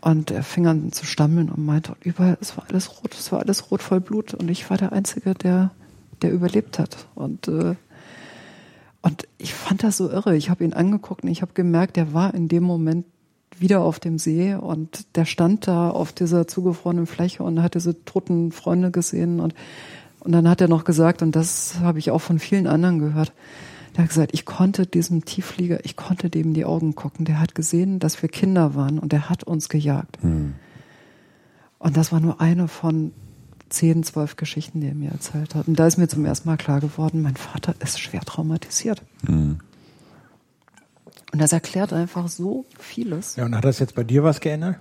und er fing an zu stammeln und meinte, überall, es war alles rot, es war alles rot voll Blut und ich war der Einzige, der, der überlebt hat. Und, äh, und ich fand das so irre. Ich habe ihn angeguckt und ich habe gemerkt, er war in dem Moment wieder auf dem See und der stand da auf dieser zugefrorenen Fläche und hat diese toten Freunde gesehen und, und dann hat er noch gesagt, und das habe ich auch von vielen anderen gehört, der hat gesagt, ich konnte diesem Tiefflieger, ich konnte dem in die Augen gucken. Der hat gesehen, dass wir Kinder waren und der hat uns gejagt. Und das war nur eine von zehn, zwölf Geschichten, die er mir erzählt hat. Und da ist mir zum ersten Mal klar geworden, mein Vater ist schwer traumatisiert. Mhm. Und das erklärt einfach so vieles. Ja, und hat das jetzt bei dir was geändert?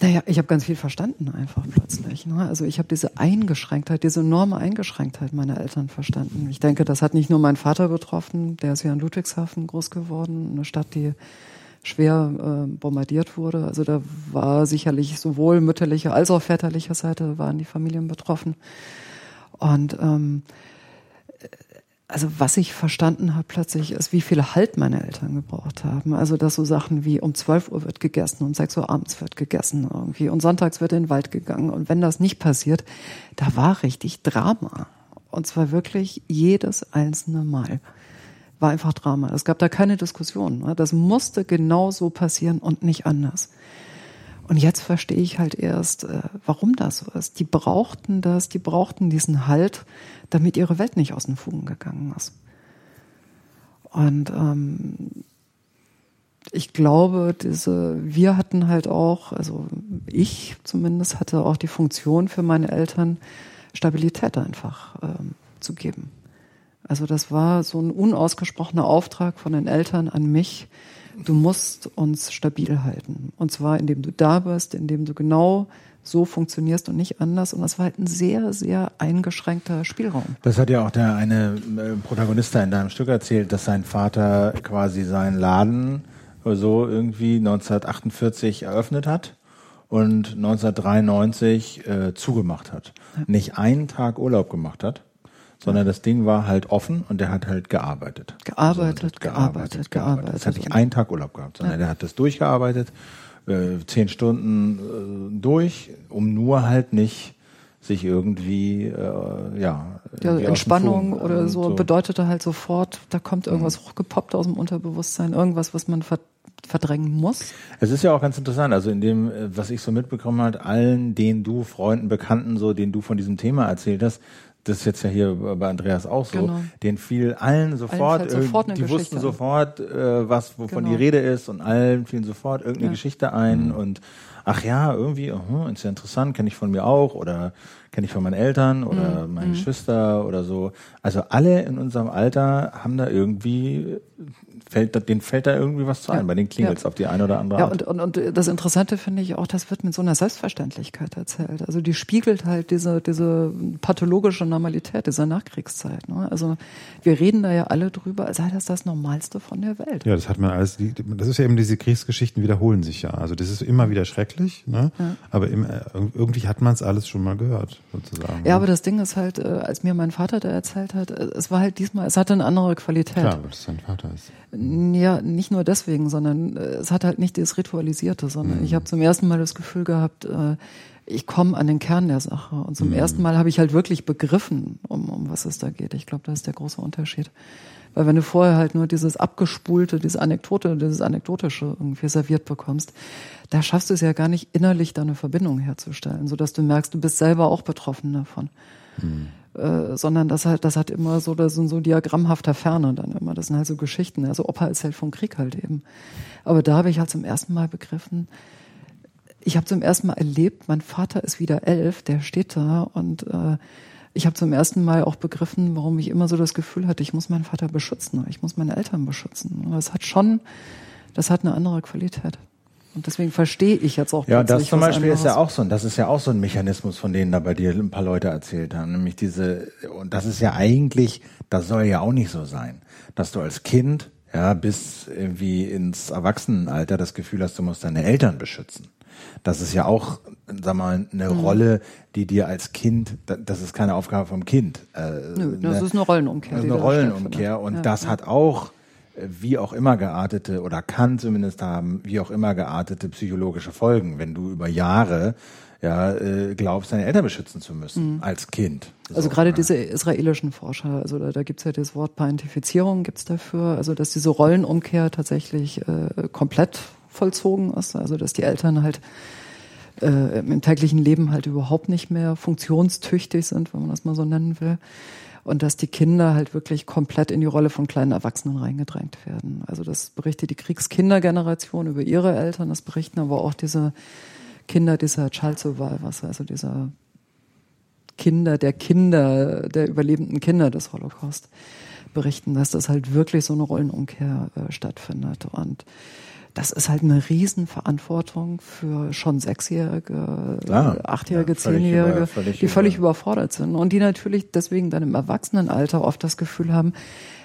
Naja, ich habe ganz viel verstanden einfach plötzlich. Ne? Also ich habe diese Eingeschränktheit, diese enorme Eingeschränktheit meiner Eltern verstanden. Ich denke, das hat nicht nur meinen Vater betroffen, der ist ja in Ludwigshafen groß geworden, eine Stadt, die schwer äh, bombardiert wurde. Also da war sicherlich sowohl mütterlicher als auch väterlicher Seite waren die Familien betroffen. Und ähm, also was ich verstanden habe plötzlich ist, wie viel Halt meine Eltern gebraucht haben. Also dass so Sachen wie um 12 Uhr wird gegessen, um 6 Uhr abends wird gegessen irgendwie und sonntags wird in den Wald gegangen. Und wenn das nicht passiert, da war richtig Drama. Und zwar wirklich jedes einzelne Mal war einfach Drama. Es gab da keine Diskussion. Ne? Das musste genau so passieren und nicht anders. Und jetzt verstehe ich halt erst, äh, warum das so ist. Die brauchten das, die brauchten diesen Halt, damit ihre Welt nicht aus den Fugen gegangen ist. Und ähm, ich glaube, diese, wir hatten halt auch, also ich zumindest hatte auch die Funktion für meine Eltern, Stabilität einfach ähm, zu geben. Also das war so ein unausgesprochener Auftrag von den Eltern an mich, du musst uns stabil halten. Und zwar, indem du da bist, indem du genau so funktionierst und nicht anders. Und das war halt ein sehr, sehr eingeschränkter Spielraum. Das hat ja auch der eine äh, Protagonist in deinem Stück erzählt, dass sein Vater quasi seinen Laden so irgendwie 1948 eröffnet hat und 1993 äh, zugemacht hat. Ja. Nicht einen Tag Urlaub gemacht hat sondern das Ding war halt offen und der hat halt gearbeitet. Gearbeitet, also, gearbeitet, gearbeitet, gearbeitet. Das hat nicht einen Tag Urlaub gehabt, sondern ja. der hat das durchgearbeitet, äh, zehn Stunden äh, durch, um nur halt nicht sich irgendwie, äh, ja. Irgendwie Entspannung oder so, so, bedeutete halt sofort, da kommt irgendwas mhm. hochgepoppt aus dem Unterbewusstsein, irgendwas, was man verdrängen muss. Es ist ja auch ganz interessant, also in dem, äh, was ich so mitbekommen habe, allen, denen du, Freunden, Bekannten, so, denen du von diesem Thema erzählt hast, das ist jetzt ja hier bei Andreas auch so, genau. den fiel allen sofort, sofort die Geschichte wussten sofort, äh, was wovon genau. die Rede ist und allen fielen sofort irgendeine ja. Geschichte ein mhm. und ach ja, irgendwie, uh, ist ja interessant, kenne ich von mir auch oder kenne ich von meinen Eltern oder mhm. meinen mhm. Geschwister oder so. Also alle in unserem Alter haben da irgendwie fällt, denen fällt da irgendwie was zu ein, bei den Klingels ja. auf die eine oder andere Art. Ja, und, und, und das Interessante finde ich auch, das wird mit so einer Selbstverständlichkeit erzählt. Also die spiegelt halt diese, diese pathologische Normalität dieser Nachkriegszeit. Ne? Also wir reden da ja alle drüber, als sei das das Normalste von der Welt. Ja, das hat man alles, das ist ja eben diese Kriegsgeschichten wiederholen sich ja. Also das ist immer wieder schrecklich, ne? Ja. aber im, irgendwie hat man es alles schon mal gehört, sozusagen. Ja, ne? aber das Ding ist halt, äh, als mir mein Vater da erzählt hat, äh, es war halt diesmal, es hatte eine andere Qualität. Klar, weil es sein Vater ist. Ja, nicht nur deswegen, sondern äh, es hat halt nicht das Ritualisierte, sondern mhm. ich habe zum ersten Mal das Gefühl gehabt, äh, ich komme an den Kern der Sache. Und zum mhm. ersten Mal habe ich halt wirklich begriffen, um, um was es da geht. Ich glaube, das ist der große Unterschied. Weil wenn du vorher halt nur dieses abgespulte, diese Anekdote, dieses Anekdotische irgendwie serviert bekommst, da schaffst du es ja gar nicht innerlich da eine Verbindung herzustellen, sodass du merkst, du bist selber auch betroffen davon. Mhm. Äh, sondern das halt, das hat immer so, das sind so diagrammhafter Ferne dann immer. Das sind halt so Geschichten. Also Opa erzählt vom Krieg halt eben. Aber da habe ich halt zum ersten Mal begriffen, ich habe zum ersten Mal erlebt, mein Vater ist wieder elf, der steht da und äh, ich habe zum ersten Mal auch begriffen, warum ich immer so das Gefühl hatte, ich muss meinen Vater beschützen, ich muss meine Eltern beschützen. Das hat schon, das hat eine andere Qualität. Und deswegen verstehe ich jetzt auch. Ja, das zum Beispiel ist ja auch so, das ist ja auch so ein Mechanismus, von denen da bei dir ein paar Leute erzählt haben, nämlich diese, und das ist ja eigentlich, das soll ja auch nicht so sein, dass du als Kind, ja, bis irgendwie ins Erwachsenenalter das Gefühl hast, du musst deine Eltern beschützen. Das ist ja auch, sag mal, eine mhm. Rolle, die dir als Kind, das ist keine Aufgabe vom Kind. Äh, Nö, das eine, ist eine Rollenumkehr. Das ist eine Rollenumkehr und ja, das ja. hat auch wie auch immer geartete oder kann zumindest haben, wie auch immer geartete psychologische Folgen, wenn du über Jahre ja, äh, glaubst, deine Eltern beschützen zu müssen mhm. als Kind. So, also gerade ja. diese israelischen Forscher, also da, da gibt ja das Wort Parentifizierung gibt's dafür, also dass diese Rollenumkehr tatsächlich äh, komplett vollzogen ist, also dass die Eltern halt äh, im täglichen Leben halt überhaupt nicht mehr funktionstüchtig sind, wenn man das mal so nennen will und dass die Kinder halt wirklich komplett in die Rolle von kleinen Erwachsenen reingedrängt werden. Also das berichtet die Kriegskindergeneration über ihre Eltern, das berichten aber auch diese Kinder dieser Child Survivors, also dieser Kinder der Kinder, der überlebenden Kinder des Holocaust berichten, dass das halt wirklich so eine Rollenumkehr äh, stattfindet. Und das ist halt eine Riesenverantwortung für schon Sechsjährige, Klar. Achtjährige, Ja, Zehnjährige, über- völlig die völlig über- überfordert sind und die natürlich deswegen dann im Erwachsenenalter oft das Gefühl haben,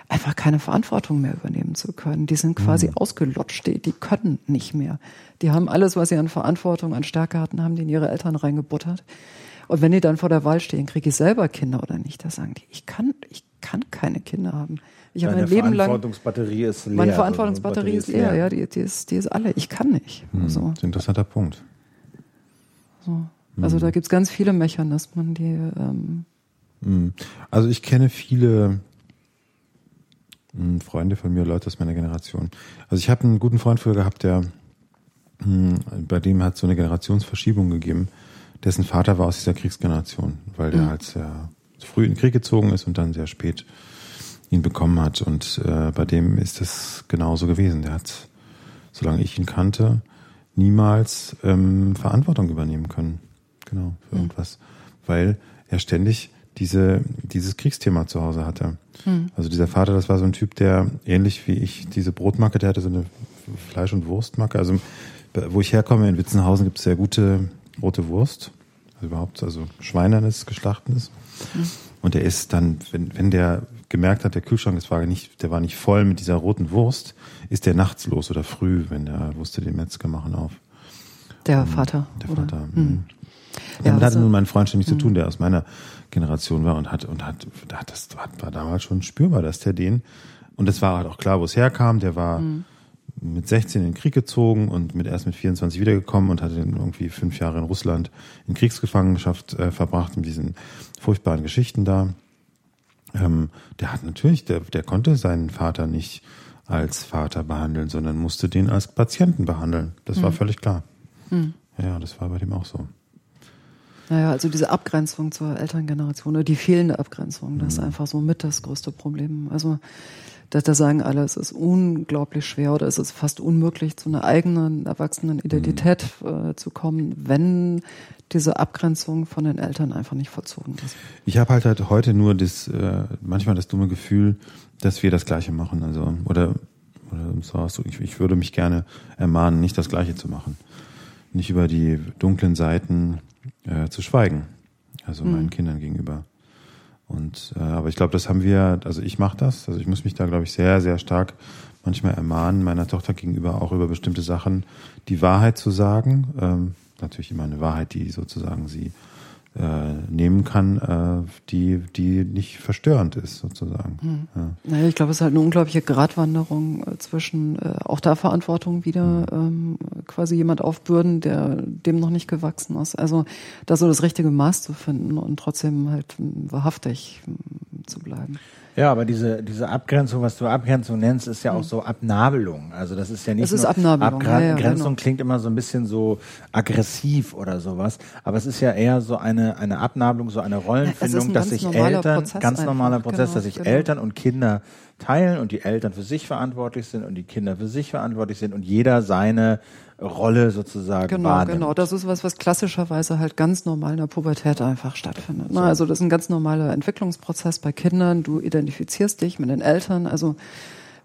einfach keine Verantwortung mehr übernehmen zu können. Die sind quasi ausgelutscht, die, die können nicht mehr. Die haben alles, was sie an Verantwortung, an Stärke hatten, haben die in ihre Eltern reingebuttert. Und wenn die dann vor der Wahl stehen, kriege ich selber Kinder oder nicht, da sagen die, ich kann, ich kann keine Kinder haben. Ich habe mein Leben lang Verantwortungsbatterie ist leer. meine Also, Verantwortungsbatterie ist leer, ja, die, die, ist, die ist alle. Ich kann nicht. Hm, Also, Das ist ein interessanter Punkt. so. also da gibt's ganz viele Mechanismen, die ähm, Hm. Also ich kenne viele hm, Freunde von mir, Leute aus meiner Generation. Also ich habe einen guten Freund früher gehabt, der hm, bei dem hat so eine Generationsverschiebung gegeben. Dessen Vater war aus dieser Kriegsgeneration, weil der halt sehr früh in den Krieg gezogen ist und dann sehr spät ihn bekommen hat. Und äh, bei dem ist das genauso gewesen. Der hat, solange ich ihn kannte, niemals ähm, Verantwortung übernehmen können. Genau, für irgendwas. Weil er ständig diese, dieses Kriegsthema zu Hause hatte. Also dieser Vater, das war so ein Typ, der ähnlich wie ich diese Brotmarke, der hatte so eine Fleisch- und Wurstmarke. Also wo ich herkomme, in Witzenhausen gibt es sehr gute rote Wurst. Also überhaupt, also Schweinernes, geschlachtenes. Und der ist dann, wenn, wenn der gemerkt hat, der Kühlschrank, das war nicht, der war nicht voll mit dieser roten Wurst, ist der nachts los oder früh, wenn der wusste, die Metzger machen auf. der Vater. Der oder? Vater. Hm. mhm. Ja, Damit hatte nun mein Freund schon nichts zu tun, der aus meiner Generation war und hat, und hat, da hat das war, damals schon spürbar, dass der den, und es war halt auch klar, wo es herkam, der war mit 16 in den Krieg gezogen und mit erst mit 24 wiedergekommen und hatte dann irgendwie fünf Jahre in Russland in Kriegsgefangenschaft äh, verbracht mit diesen furchtbaren Geschichten da. Ähm, der hat natürlich, der, der konnte seinen Vater nicht als Vater behandeln, sondern musste den als Patienten behandeln. Das war völlig klar. Ja, das war bei dem auch so. Naja, also diese Abgrenzung zur Elterngeneration oder die fehlende Abgrenzung, das ist einfach so mit das größte Problem. Also da, da sagen alle, es ist unglaublich schwer oder es ist fast unmöglich, zu einer eigenen erwachsenen Identität äh, zu kommen, wenn diese Abgrenzung von den Eltern einfach nicht vollzogen ist. Ich habe halt, halt heute nur das, äh, manchmal das dumme Gefühl, dass wir das Gleiche machen. Also, oder, oder so ich, ich würde mich gerne ermahnen, nicht das Gleiche zu machen. Nicht über die dunklen Seiten äh, zu schweigen. Also meinen Kindern gegenüber. Und äh, aber ich glaube, das haben wir, also ich mache das, also ich muss mich da, glaube ich, sehr, sehr stark manchmal ermahnen, meiner Tochter gegenüber auch über bestimmte Sachen die Wahrheit zu sagen. Ähm, natürlich immer eine Wahrheit, die sozusagen sie äh, nehmen kann, äh, die, die nicht verstörend ist, sozusagen. Ja. Naja, ich glaube, es ist halt eine unglaubliche Gratwanderung äh, zwischen äh, auch da Verantwortung wieder ähm, quasi jemand aufbürden, der dem noch nicht gewachsen ist. Also da so das richtige Maß zu finden und trotzdem halt wahrhaftig m, zu bleiben. Ja, aber diese, diese Abgrenzung, was du Abgrenzung nennst, ist ja auch so Abnabelung. Also das ist ja nicht Es ist nur Abnabelung, ja, ja, Abgrenzung genau. klingt immer so ein bisschen so aggressiv oder sowas. Aber es ist ja eher so eine, eine Abnabelung, so eine Rollenfindung, dass sich Eltern, Prozess ganz normaler einfach, Prozess, genau, dass sich genau. Eltern und Kinder teilen und die Eltern für sich verantwortlich sind und die Kinder für sich verantwortlich sind und jeder seine Rolle sozusagen Genau, wahrnimmt. genau. Das ist was, was klassischerweise halt ganz normal in der Pubertät einfach stattfindet. Ne? Also das ist ein ganz normaler Entwicklungsprozess bei Kindern. Du identifizierst dich mit den Eltern. Also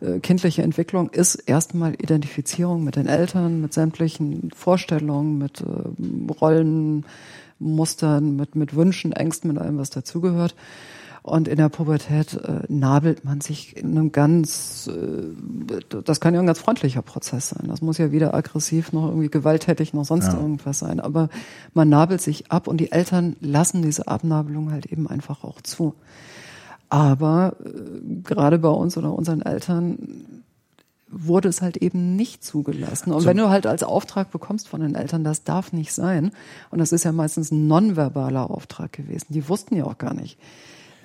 äh, kindliche Entwicklung ist erstmal Identifizierung mit den Eltern, mit sämtlichen Vorstellungen, mit äh, Rollenmustern, mit, mit Wünschen, Ängsten, mit allem, was dazugehört. Und in der Pubertät äh, nabelt man sich in einem ganz, äh, das kann ja ein ganz freundlicher Prozess sein. Das muss ja weder aggressiv noch irgendwie gewalttätig noch sonst Ja. irgendwas sein. Aber man nabelt sich ab und die Eltern lassen diese Abnabelung halt eben einfach auch zu. Aber äh, gerade bei uns oder unseren Eltern wurde es halt eben nicht zugelassen. Und wenn du halt als Auftrag bekommst von den Eltern, das darf nicht sein, und das ist ja meistens ein nonverbaler Auftrag gewesen, die wussten ja auch gar nicht,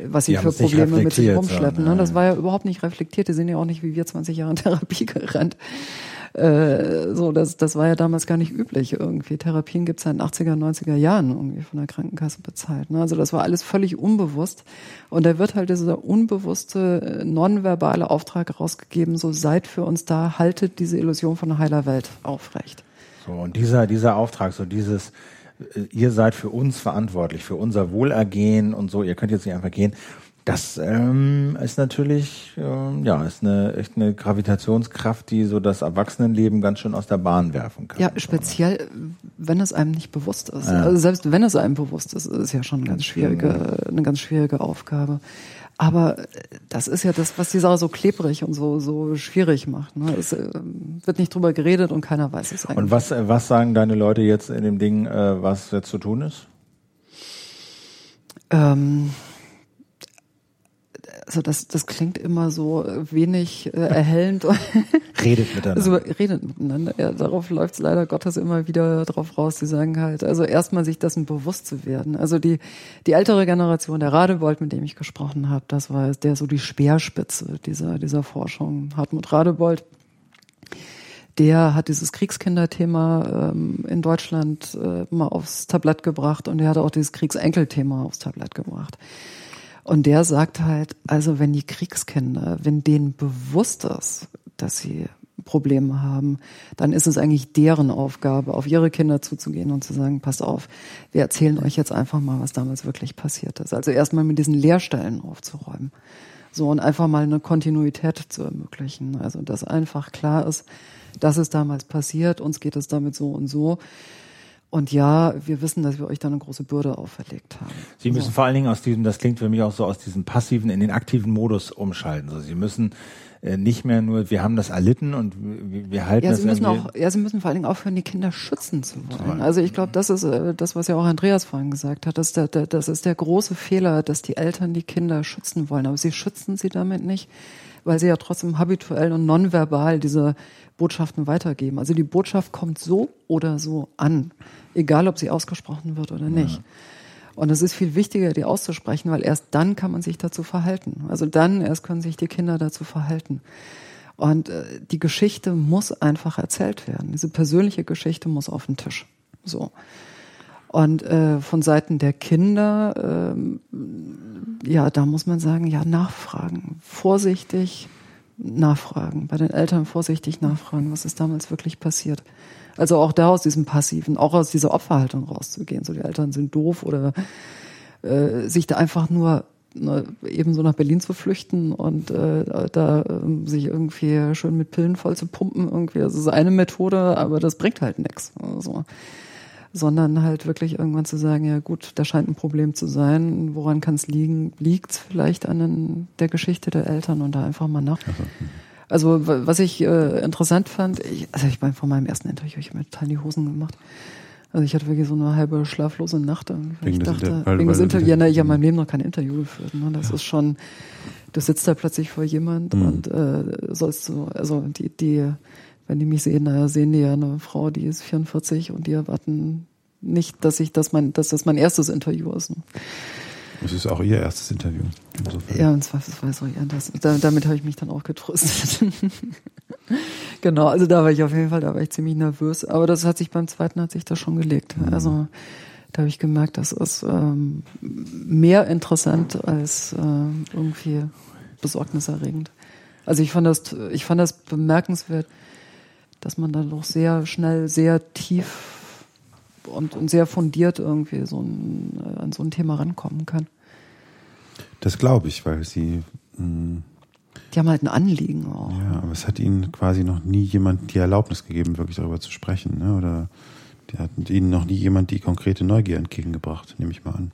was sie für es Probleme mit sich rumschleppen. so, Ne? Das ja. war ja überhaupt nicht reflektiert. Die sind ja auch nicht wie wir 20 Jahre in Therapie gerannt. Äh, so, das, das war ja damals gar nicht üblich irgendwie. Therapien gibt's ja in den 80er, 90er Jahren irgendwie von der Krankenkasse bezahlt. Ne? Also das war alles völlig unbewusst. Und da wird halt dieser unbewusste, äh, nonverbale Auftrag rausgegeben, so seid für uns da, haltet diese Illusion von einer heiler Welt aufrecht. So, und dieser, dieser Auftrag, so dieses, äh, ihr seid für uns verantwortlich, für unser Wohlergehen und so, ihr könnt jetzt nicht einfach gehen. Das ähm, ist natürlich, ähm, ja, ist eine echt eine Gravitationskraft, die so das Erwachsenenleben ganz schön aus der Bahn werfen kann. Ja, speziell, wenn es einem nicht bewusst ist. Ja. Also selbst wenn es einem bewusst ist, ist ja schon eine ganz schwierige, eine ganz schwierige Aufgabe. Aber das ist ja das, was die Sache so klebrig und so, so schwierig macht. Ne? Es äh, wird nicht drüber geredet und keiner weiß es eigentlich. Und was, was sagen deine Leute jetzt in dem Ding, äh, was jetzt zu tun ist? Ähm, also das, das klingt immer so wenig äh, erhellend. redet miteinander. Also redet miteinander. Ja, darauf läuft es leider Gottes immer wieder drauf raus. Die sagen halt, also erstmal sich dessen bewusst zu werden. Also die, die ältere Generation, der Radewold, mit dem ich gesprochen habe, das war der so die Speerspitze dieser, dieser Forschung. Hartmut Radewold, der hat dieses Kriegskinderthema ähm, in Deutschland äh, mal aufs Tablett gebracht und er hat auch dieses Kriegsenkelthema aufs Tablett gebracht. Und der sagt halt, also wenn die Kriegskinder, wenn denen bewusst ist, dass sie Probleme haben, dann ist es eigentlich deren Aufgabe, auf ihre Kinder zuzugehen und zu sagen, passt auf, wir erzählen euch jetzt einfach mal, was damals wirklich passiert ist. Also erstmal mit diesen Leerstellen aufzuräumen. So und einfach mal eine Kontinuität zu ermöglichen. Also dass einfach klar ist, das ist damals passiert, uns geht es damit so und so. Und ja, wir wissen, dass wir euch da eine große Bürde auferlegt haben. Sie müssen so. vor allen Dingen aus diesem, das klingt für mich auch so, aus diesem passiven in den aktiven Modus umschalten. Also Sie müssen äh, nicht mehr nur, wir haben das erlitten und wir, wir halten ja, das Sie müssen auch, Ja, Sie müssen vor allen Dingen aufhören, die Kinder schützen zu wollen. Also ich glaube, das ist äh, das, was ja auch Andreas vorhin gesagt hat. Das ist, der, der, das ist der große Fehler, dass die Eltern die Kinder schützen wollen. Aber sie schützen sie damit nicht, weil sie ja trotzdem habituell und nonverbal diese Botschaften weitergeben. Also die Botschaft kommt so oder so an, egal ob sie ausgesprochen wird oder nicht. Ja. Und es ist viel wichtiger, die auszusprechen, weil erst dann kann man sich dazu verhalten. Also dann erst können sich die Kinder dazu verhalten. Und äh, die Geschichte muss einfach erzählt werden. Diese persönliche Geschichte muss auf den Tisch. So. Und äh, von Seiten der Kinder, äh, ja, da muss man sagen, ja, nachfragen, vorsichtig, nachfragen, bei den Eltern vorsichtig nachfragen, was ist damals wirklich passiert. Also auch da aus diesem Passiven, auch aus dieser Opferhaltung rauszugehen. So die Eltern sind doof oder äh, sich da einfach nur ne, eben so nach Berlin zu flüchten und äh, da äh, sich irgendwie schön mit Pillen voll zu pumpen, irgendwie. Das ist eine Methode, aber das bringt halt nichts. Also sondern halt wirklich irgendwann zu sagen, ja gut, da scheint ein Problem zu sein. Woran kann es liegen? Liegt es vielleicht an den, der Geschichte der Eltern und da einfach mal nach. Also was ich äh, interessant fand, ich, also ich meine von meinem ersten Interview, ich habe mir total die Hosen gemacht. Also ich hatte wirklich so eine halbe schlaflose Nacht. Wegen ich dachte, Inter wegen des Interviews, ja, ne, ich habe in meinem Leben noch kein Interview geführt. Ne? Das ja. ist schon, du sitzt da plötzlich vor jemand mhm. und äh, sollst du, also die, die wenn die mich sehen, naja, sehen die ja eine Frau, die ist 44 und die erwarten nicht, dass ich das mein, dass das mein erstes Interview ist. Ne? Das ist auch ihr erstes Interview. Insofern. Ja, und zweifelsweise ja, das, da, damit habe ich mich dann auch getröstet. genau, also da war ich auf jeden Fall, da war ich ziemlich nervös. Aber das hat sich beim zweiten hat sich das schon gelegt. Mhm. Also da habe ich gemerkt, das ist ähm, mehr interessant als äh, irgendwie besorgniserregend. Also ich fand das, ich fand das bemerkenswert, dass man dann doch sehr schnell, sehr tief und, und sehr fundiert irgendwie so ein, äh, an so ein Thema rankommen kann. Das glaube ich, weil sie. Mh, mm, die haben halt ein Anliegen auch. Ja, aber es hat ihnen quasi noch nie jemand die Erlaubnis gegeben, wirklich darüber zu sprechen. Ne? Oder die hat ihnen noch nie jemand die konkrete Neugier entgegengebracht, nehme ich mal an.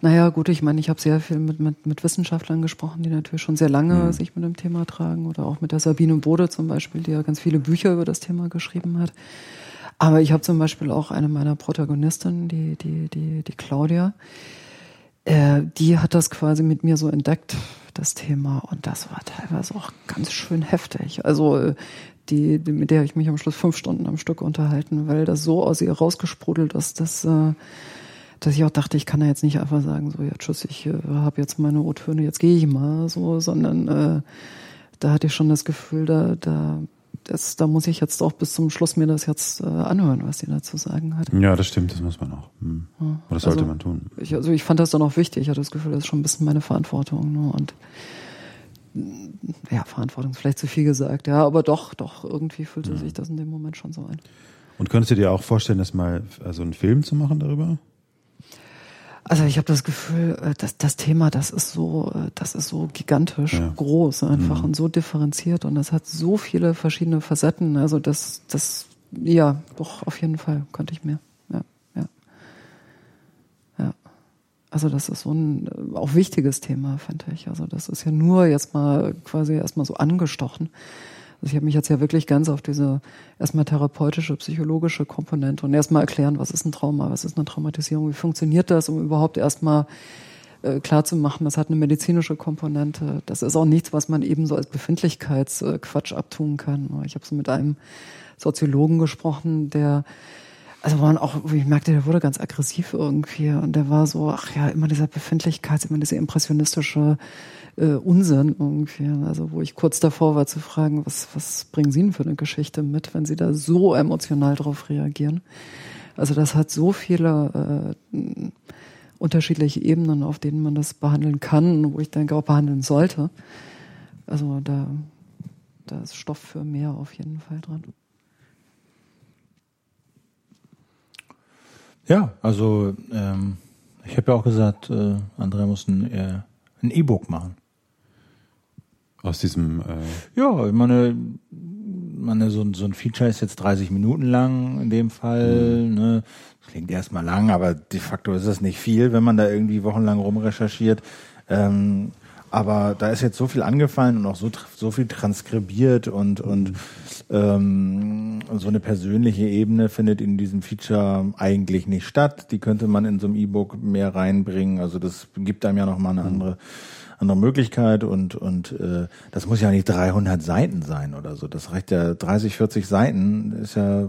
Naja, gut, ich meine, ich habe sehr viel mit, mit, mit Wissenschaftlern gesprochen, die natürlich schon sehr lange mhm. sich mit dem Thema tragen. Oder auch mit der Sabine Bode zum Beispiel, die ja ganz viele Bücher über das Thema geschrieben hat. Aber ich habe zum Beispiel auch eine meiner Protagonistinnen, die, die, die, die Claudia, äh, die hat das quasi mit mir so entdeckt, das Thema. Und das war teilweise auch ganz schön heftig. Also äh, die, mit der ich mich am Schluss fünf Stunden am Stück unterhalten, weil das so aus ihr rausgesprudelt ist, dass, äh, dass ich auch dachte, ich kann da jetzt nicht einfach sagen, so ja tschüss, ich äh, habe jetzt meine O-Töne, jetzt gehe ich mal, so, sondern äh, da hatte ich schon das Gefühl, da, da, das, da muss ich jetzt auch bis zum Schluss mir das jetzt äh, anhören, was sie dazu sagen hat. Ja, das stimmt, das muss man auch. Hm. Ja, Oder das sollte also, man tun. Ich, also ich fand das dann auch wichtig. Ich hatte das Gefühl, das ist schon ein bisschen meine Verantwortung. Ne? Und ja, Verantwortung ist vielleicht zu viel gesagt, ja, aber doch, doch, irgendwie fühlte mhm. sich das in dem Moment schon so ein. Und könntest du dir auch vorstellen, das mal also einen Film zu machen darüber? Also ich habe das Gefühl, äh, dass das Thema, das ist so, äh, das ist so gigantisch Ja. groß einfach Mhm. und so differenziert und das hat so viele verschiedene Facetten. Also das, das, ja, doch auf jeden Fall könnte ich mir. Ja, ja, ja. Also das ist so ein äh, auch wichtiges Thema, finde ich. Also das ist ja nur jetzt mal quasi erstmal so angestochen. Also ich habe mich jetzt ja wirklich ganz auf diese erstmal therapeutische, psychologische Komponente und erstmal erklären, was ist ein Trauma, was ist eine Traumatisierung, wie funktioniert das, um überhaupt erstmal äh, klar das hat eine medizinische Komponente. Das ist auch nichts, was man eben so als Befindlichkeitsquatsch abtun kann. Ich habe so mit einem Soziologen gesprochen, der also man auch, ich merkte, der wurde ganz aggressiv irgendwie und der war so, ach ja, immer dieser Befindlichkeits, immer dieser impressionistische äh, Unsinn irgendwie. Also wo ich kurz davor war zu fragen, was, was bringen Sie denn für eine Geschichte mit, wenn Sie da so emotional drauf reagieren? Also das hat so viele äh, unterschiedliche Ebenen, auf denen man das behandeln kann, wo ich denke auch behandeln sollte. Also da, da ist Stoff für mehr auf jeden Fall dran. Ja, also ähm, ich habe ja auch gesagt, äh, Andrea muss ein äh, E-Book machen. Aus diesem, äh, Ja, ich meine, meine so, ein- so ein Feature ist jetzt 30 Minuten lang in dem Fall. Ne? Das klingt erstmal lang, aber de facto ist es nicht viel, wenn man da irgendwie wochenlang rumrecherchiert. Ähm, aber da ist jetzt so viel angefallen und auch so, so viel transkribiert und, und ähm, so eine persönliche Ebene findet in diesem Feature eigentlich nicht statt. Die könnte man in so einem E-Book mehr reinbringen. Also das gibt einem ja nochmal eine andere andere Möglichkeit und und äh, das muss ja nicht 300 Seiten sein oder so. Das reicht ja 30, 40 Seiten ist ja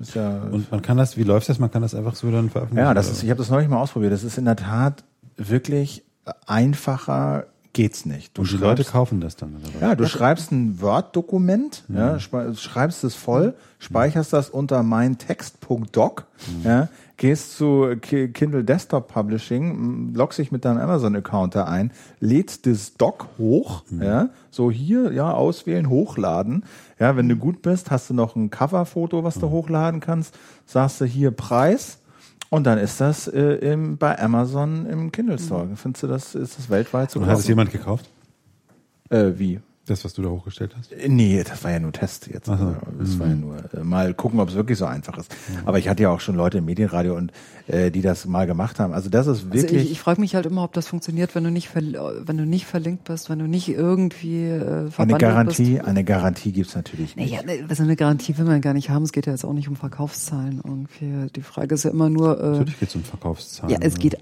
ist ja und man kann das, wie läuft das? Man kann das einfach so dann veröffentlichen? ja, das ist ich habe das neulich mal ausprobiert. Das ist in der Tat wirklich einfacher geht's nicht. Du Und die Leute kaufen das dann, oder was? ja, du schreibst ein Word-Dokument, ja, spe- schreibst es voll, speicherst das unter meintext.doc, ja, gehst zu Ki- Kindle Desktop Publishing, loggst dich mit deinem Amazon-Account da ein, lädst das Doc hoch, ja, so hier, ja, auswählen, hochladen. Ja, wenn du gut bist, hast du noch ein Coverfoto, was du hochladen kannst, sagst du hier Preis, und dann ist das äh, im, bei Amazon im Kindle Store. Findest du das, ist das weltweit Und hat es jemand gekauft? Äh, wie? Das, was du da hochgestellt hast? Äh, Nee, das war ja nur Test jetzt. Also, Das war ja nur äh, mal gucken, ob es wirklich so einfach ist. Aber ich hatte ja auch schon Leute im Medienradio und äh, die das mal gemacht haben. Also das ist Also wirklich. ich, ich frage mich halt immer, ob das funktioniert, wenn du nicht verl- wenn du nicht verlinkt bist, wenn du nicht irgendwie äh, eine Garantie, bist. eine Garantie gibt's natürlich nicht. Naja, ne, also eine Garantie will man gar nicht haben. Es geht ja jetzt auch nicht um Verkaufszahlen irgendwie. Die Frage ist ja immer nur, äh, Natürlich geht es um Verkaufszahlen. ja, es oder?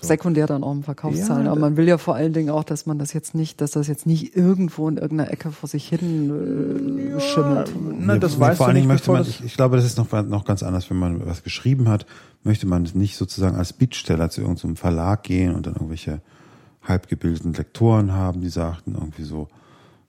Geht sekundär dann auch um Verkaufszahlen. Ja, aber man will ja vor allen Dingen auch, dass man das jetzt nicht, dass das jetzt nicht irgendwo in irgendeiner Ecke vor sich hin äh, schimmelt. Na, das Nee, weißt vor du allen nicht, Dingen möchte man, ich, ich glaube, das ist noch, noch ganz anders, wenn man was geschrieben hat, möchte man nicht sozusagen als Bittsteller zu irgendeinem Verlag gehen und dann irgendwelche halbgebildeten Lektoren haben, die sagten irgendwie so,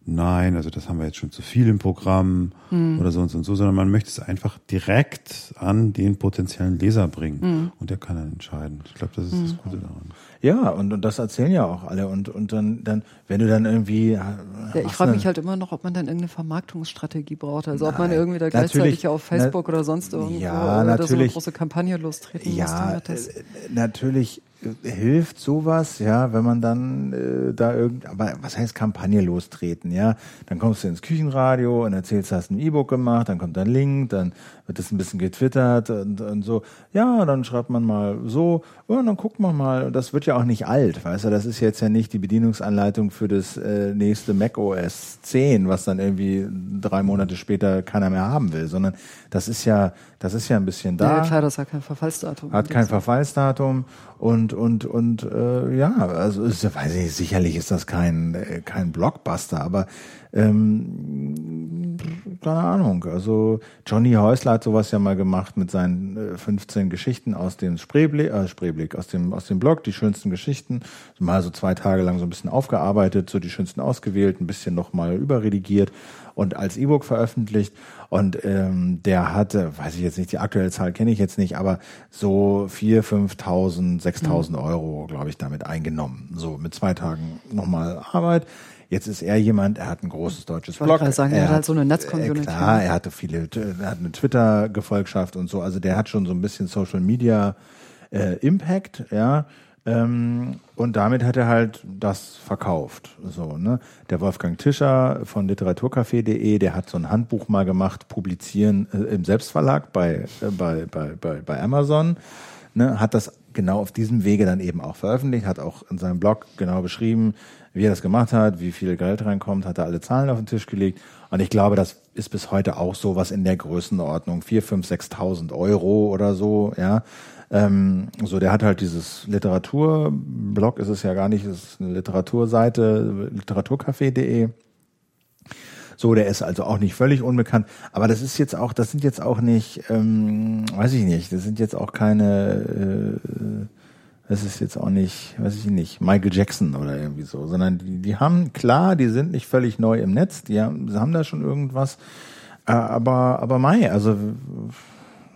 nein, also das haben wir jetzt schon zu viel im Programm Hm. oder so und so und so, sondern man möchte es einfach direkt an den potenziellen Leser bringen Hm. und der kann dann entscheiden. Ich glaube, das ist das Gute daran. Ja, und, und das erzählen ja auch alle. Und, und dann, dann, wenn du dann irgendwie. Ja, ich frage mich halt immer noch, ob man dann irgendeine Vermarktungsstrategie braucht. Also ob man Nein, irgendwie da gleichzeitig auf na- Facebook oder sonst irgendwo Ja, oder so eine große Kampagne lostreten muss. Ja, das äh, natürlich äh, hilft sowas, ja, wenn man dann äh, da irgend, aber was heißt Kampagne lostreten, ja? Dann kommst du ins Küchenradio und erzählst, hast ein E-Book gemacht, dann kommt ein Link, dann wird das ein bisschen getwittert und, und so. Ja, dann schreibt man mal so und dann guckt man mal. Und das wird ja auch nicht alt, weißt du? Das ist jetzt ja nicht die Bedienungsanleitung für das äh, nächste Mac OS 10, was dann irgendwie drei Monate später keiner mehr haben will, sondern das ist ja, das ist ja ein bisschen da ja, klar, das hat kein Verfallsdatum. hat kein Verfallsdatum und und und äh, ja, also ist, weiß ich, sicherlich ist das kein äh, kein Blockbuster, aber ähm, keine Ahnung. Also Johnny Häusler hat sowas ja mal gemacht mit seinen äh, 15 Geschichten aus dem Spreeblick, äh, Spreeblick aus dem aus dem Blog, die schönsten Geschichten, mal so zwei Tage lang so ein bisschen aufgearbeitet, so die schönsten ausgewählt, ein bisschen noch mal überredigiert und als E-Book veröffentlicht. Und ähm, der hatte, weiß ich jetzt nicht, die aktuelle Zahl kenne ich jetzt nicht, aber so vier, 5.000, 6.000 mhm. Euro, glaube ich, damit eingenommen. So mit zwei Tagen nochmal Arbeit. Jetzt ist er jemand, er hat ein großes deutsches Blog. Ich sagen, er, er hat halt so eine Netzcommunity. Äh, klar, er hatte viele, er hat eine Twitter-Gefolgschaft und so. Also der hat schon so ein bisschen Social Media äh, Impact, ja. Ähm, und damit hat er halt das verkauft. So, ne? Der Wolfgang Tischer von literaturcafé.de, der hat so ein Handbuch mal gemacht, publizieren äh, im Selbstverlag bei, äh, bei, bei, bei, bei Amazon. Ne? Hat das genau auf diesem Wege dann eben auch veröffentlicht, hat auch in seinem Blog genau beschrieben, wie er das gemacht hat, wie viel Geld reinkommt, hat er alle Zahlen auf den Tisch gelegt. Und ich glaube, das ist bis heute auch so was in der Größenordnung. vier, fünf, sechstausend Euro oder so, ja. Ähm, so, der hat halt dieses Literaturblog, ist es ja gar nicht, ist eine Literaturseite, literaturcafé.de. So, der ist also auch nicht völlig unbekannt, aber das ist jetzt auch, das sind jetzt auch nicht, ähm, weiß ich nicht, das sind jetzt auch keine, äh, das ist jetzt auch nicht, weiß ich nicht, Michael Jackson oder irgendwie so, sondern die, die haben, klar, die sind nicht völlig neu im Netz, die haben, sie haben da schon irgendwas, äh, aber, aber Mai, also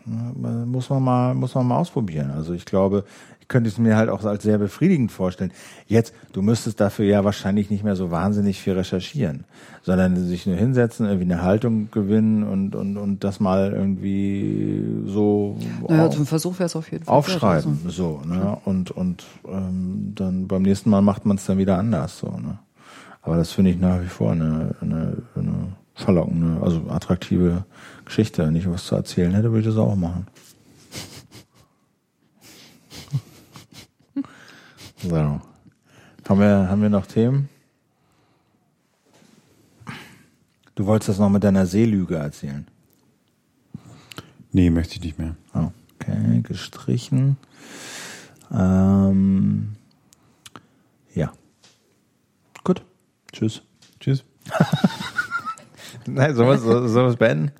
muss man mal, muss man mal ausprobieren. Also ich glaube, könnte es mir halt auch als sehr befriedigend vorstellen. Jetzt, du müsstest dafür ja wahrscheinlich nicht mehr so wahnsinnig viel recherchieren, sondern sich nur hinsetzen, irgendwie eine Haltung gewinnen und, und, und das mal irgendwie so naja, zum Versuch wäre es auf jeden Fall aufschreiben. So, ne? Und, und ähm, dann beim nächsten Mal macht man es dann wieder anders. So, ne? Aber das finde ich nach wie vor eine, eine, eine verlockende, also attraktive Geschichte. Wenn ich was zu erzählen hätte, würde ich das auch machen. So. Haben wir, haben wir noch Themen? Du wolltest das noch mit deiner Seelüge erzählen? Nee, möchte ich nicht mehr. Okay, gestrichen. Ähm, ja. Gut. Tschüss. Tschüss. Nein, sollen wir es beenden?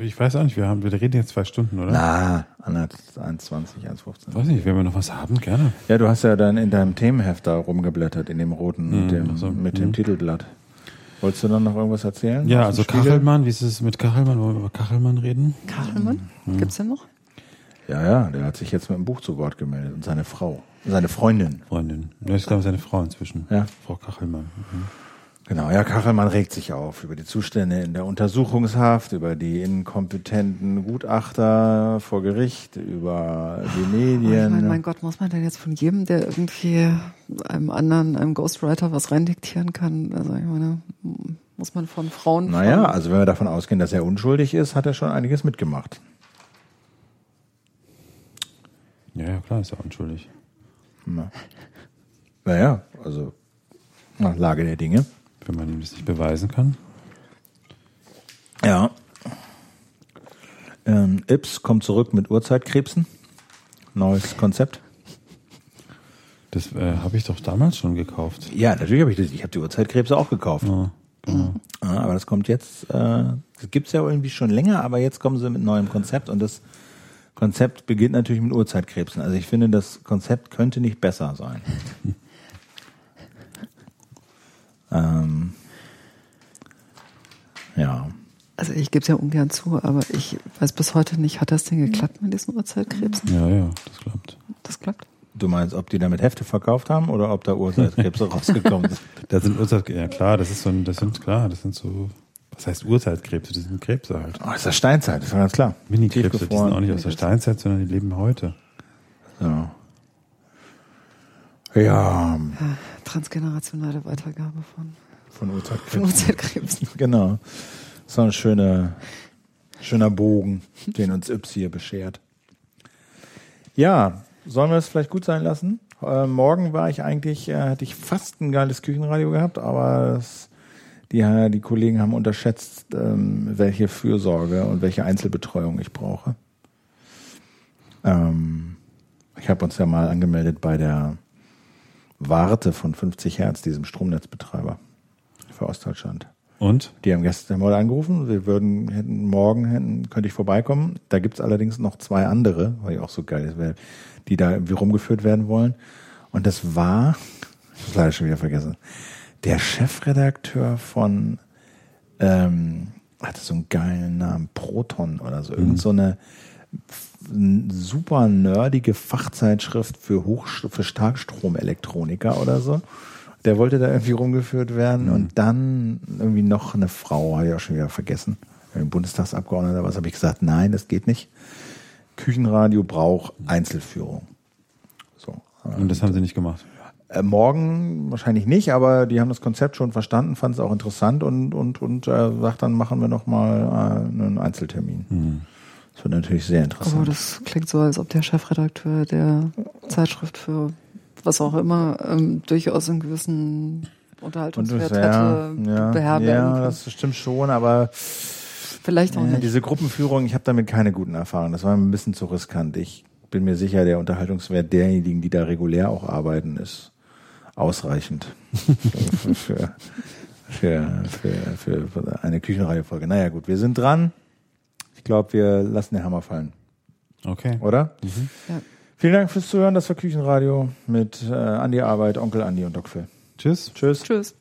Ich weiß auch nicht, wir, haben, wir reden jetzt zwei Stunden, oder? Na, 1,20, 1,15. Weiß nicht, wenn wir noch was haben, gerne. Ja, du hast ja dann in deinem Themenheft da rumgeblättert, in dem roten hm, mit dem, so, mit dem hm. Titelblatt. Wolltest du dann noch irgendwas erzählen? Ja, also Kachelmann, wie ist es mit Kachelmann? Wollen wir über Kachelmann reden? Kachelmann? Hm. Gibt's den noch? Ja, ja, der hat sich jetzt mit dem Buch zu Wort gemeldet und seine Frau, seine Freundin. Freundin. Ja, ich glaube, seine Frau inzwischen. Ja. Frau Kachelmann. Mhm. Genau, ja, Kachelmann regt sich auf über die Zustände in der Untersuchungshaft, über die inkompetenten Gutachter vor Gericht, über die Medien. Ich meine, mein Gott, muss man denn jetzt von jedem, der irgendwie einem anderen, einem Ghostwriter was reindiktieren kann, also ich meine, muss man von Frauen. Naja, fragen? also wenn wir davon ausgehen, dass er unschuldig ist, hat er schon einiges mitgemacht. Ja, ja, klar ist er unschuldig. Na. Naja, also nach Lage der Dinge wenn man ihm das nicht beweisen kann. Ja. Ähm, Ips kommt zurück mit Urzeitkrebsen. Neues Konzept. Das äh, habe ich doch damals schon gekauft. Ja, natürlich habe ich das. Ich habe die Urzeitkrebse auch gekauft. Ja, genau. Ja, aber das kommt jetzt, äh, das gibt's ja irgendwie schon länger, aber jetzt kommen sie mit neuem Konzept und das Konzept beginnt natürlich mit Urzeitkrebsen. Also ich finde, das Konzept könnte nicht besser sein. Ähm, ja. Also ich gebe es ja ungern zu, aber ich weiß bis heute nicht, hat das denn geklappt mit diesen Urzeitkrebsen? Ja, ja, das klappt. Das klappt? Du meinst, ob die damit Hefte verkauft haben oder ob da Urzeitkrebse rausgekommen sind? Da sind Urzeitkrebse, ja klar, das ist so ein, das sind klar, das sind so, was heißt Urzeitkrebse? Das sind Krebse halt. Oh, ist das Steinzeit, das ist ganz klar. Mini-Krebse, die sind auch nicht aus der Steinzeit, sondern die leben heute. Ja. Ja. Transgenerationale Weitergabe von, von Urzeitkrebsen. genau. So ein schöner, schöner Bogen, den uns Yps hier beschert. Ja, sollen wir es vielleicht gut sein lassen? Äh, morgen war ich eigentlich, äh, hatte ich fast ein geiles Küchenradio gehabt, aber das, die, äh, die Kollegen haben unterschätzt, ähm, welche Fürsorge und welche Einzelbetreuung ich brauche. Ähm, ich habe uns ja mal angemeldet bei der Warte von 50 Hertz, diesem Stromnetzbetreiber für Ostdeutschland. Und? Die haben gestern mal angerufen, wir würden, hätten, morgen hätten, könnte ich vorbeikommen. Da gibt's allerdings noch zwei andere, weil ich auch so geil ist, die da irgendwie rumgeführt werden wollen. Und das war, ich habe leider schon wieder vergessen, der Chefredakteur von ähm, hatte so einen geilen Namen, Proton oder so. Irgend so eine super nerdige Fachzeitschrift für Hoch für Starkstromelektroniker oder so. Der wollte da irgendwie rumgeführt werden und dann irgendwie noch eine Frau, habe ich auch schon wieder vergessen, ein Bundestagsabgeordneter, was habe ich gesagt, nein, das geht nicht. Küchenradio braucht Einzelführung. So. Und das haben sie nicht gemacht. Äh, morgen wahrscheinlich nicht, aber die haben das Konzept schon verstanden, fanden es auch interessant und und und äh, sagt dann machen wir noch mal äh, einen Einzeltermin. Das wird natürlich sehr interessant. das klingt so, als ob der Chefredakteur der Zeitschrift für was auch immer ähm, durchaus einen gewissen das, Unterhaltungswert ja, hätte ja, beherbergen ja, können. das stimmt schon, aber Vielleicht auch äh, nicht. diese Gruppenführung, ich habe damit keine guten Erfahrungen. Das war mir ein bisschen zu riskant. Ich bin mir sicher, der Unterhaltungswert derjenigen, die da regulär auch arbeiten, ist ausreichend für, für, für, für, für eine Küchenreihefolge. Naja gut, wir sind dran. Ich glaube, wir lassen den Hammer fallen, Okay. oder? Ja. Vielen Dank fürs Zuhören. Das war Küchenradio mit äh, Andi Arbeit, Onkel Andi und Doc Phil. Tschüss. Tschüss. Tschüss.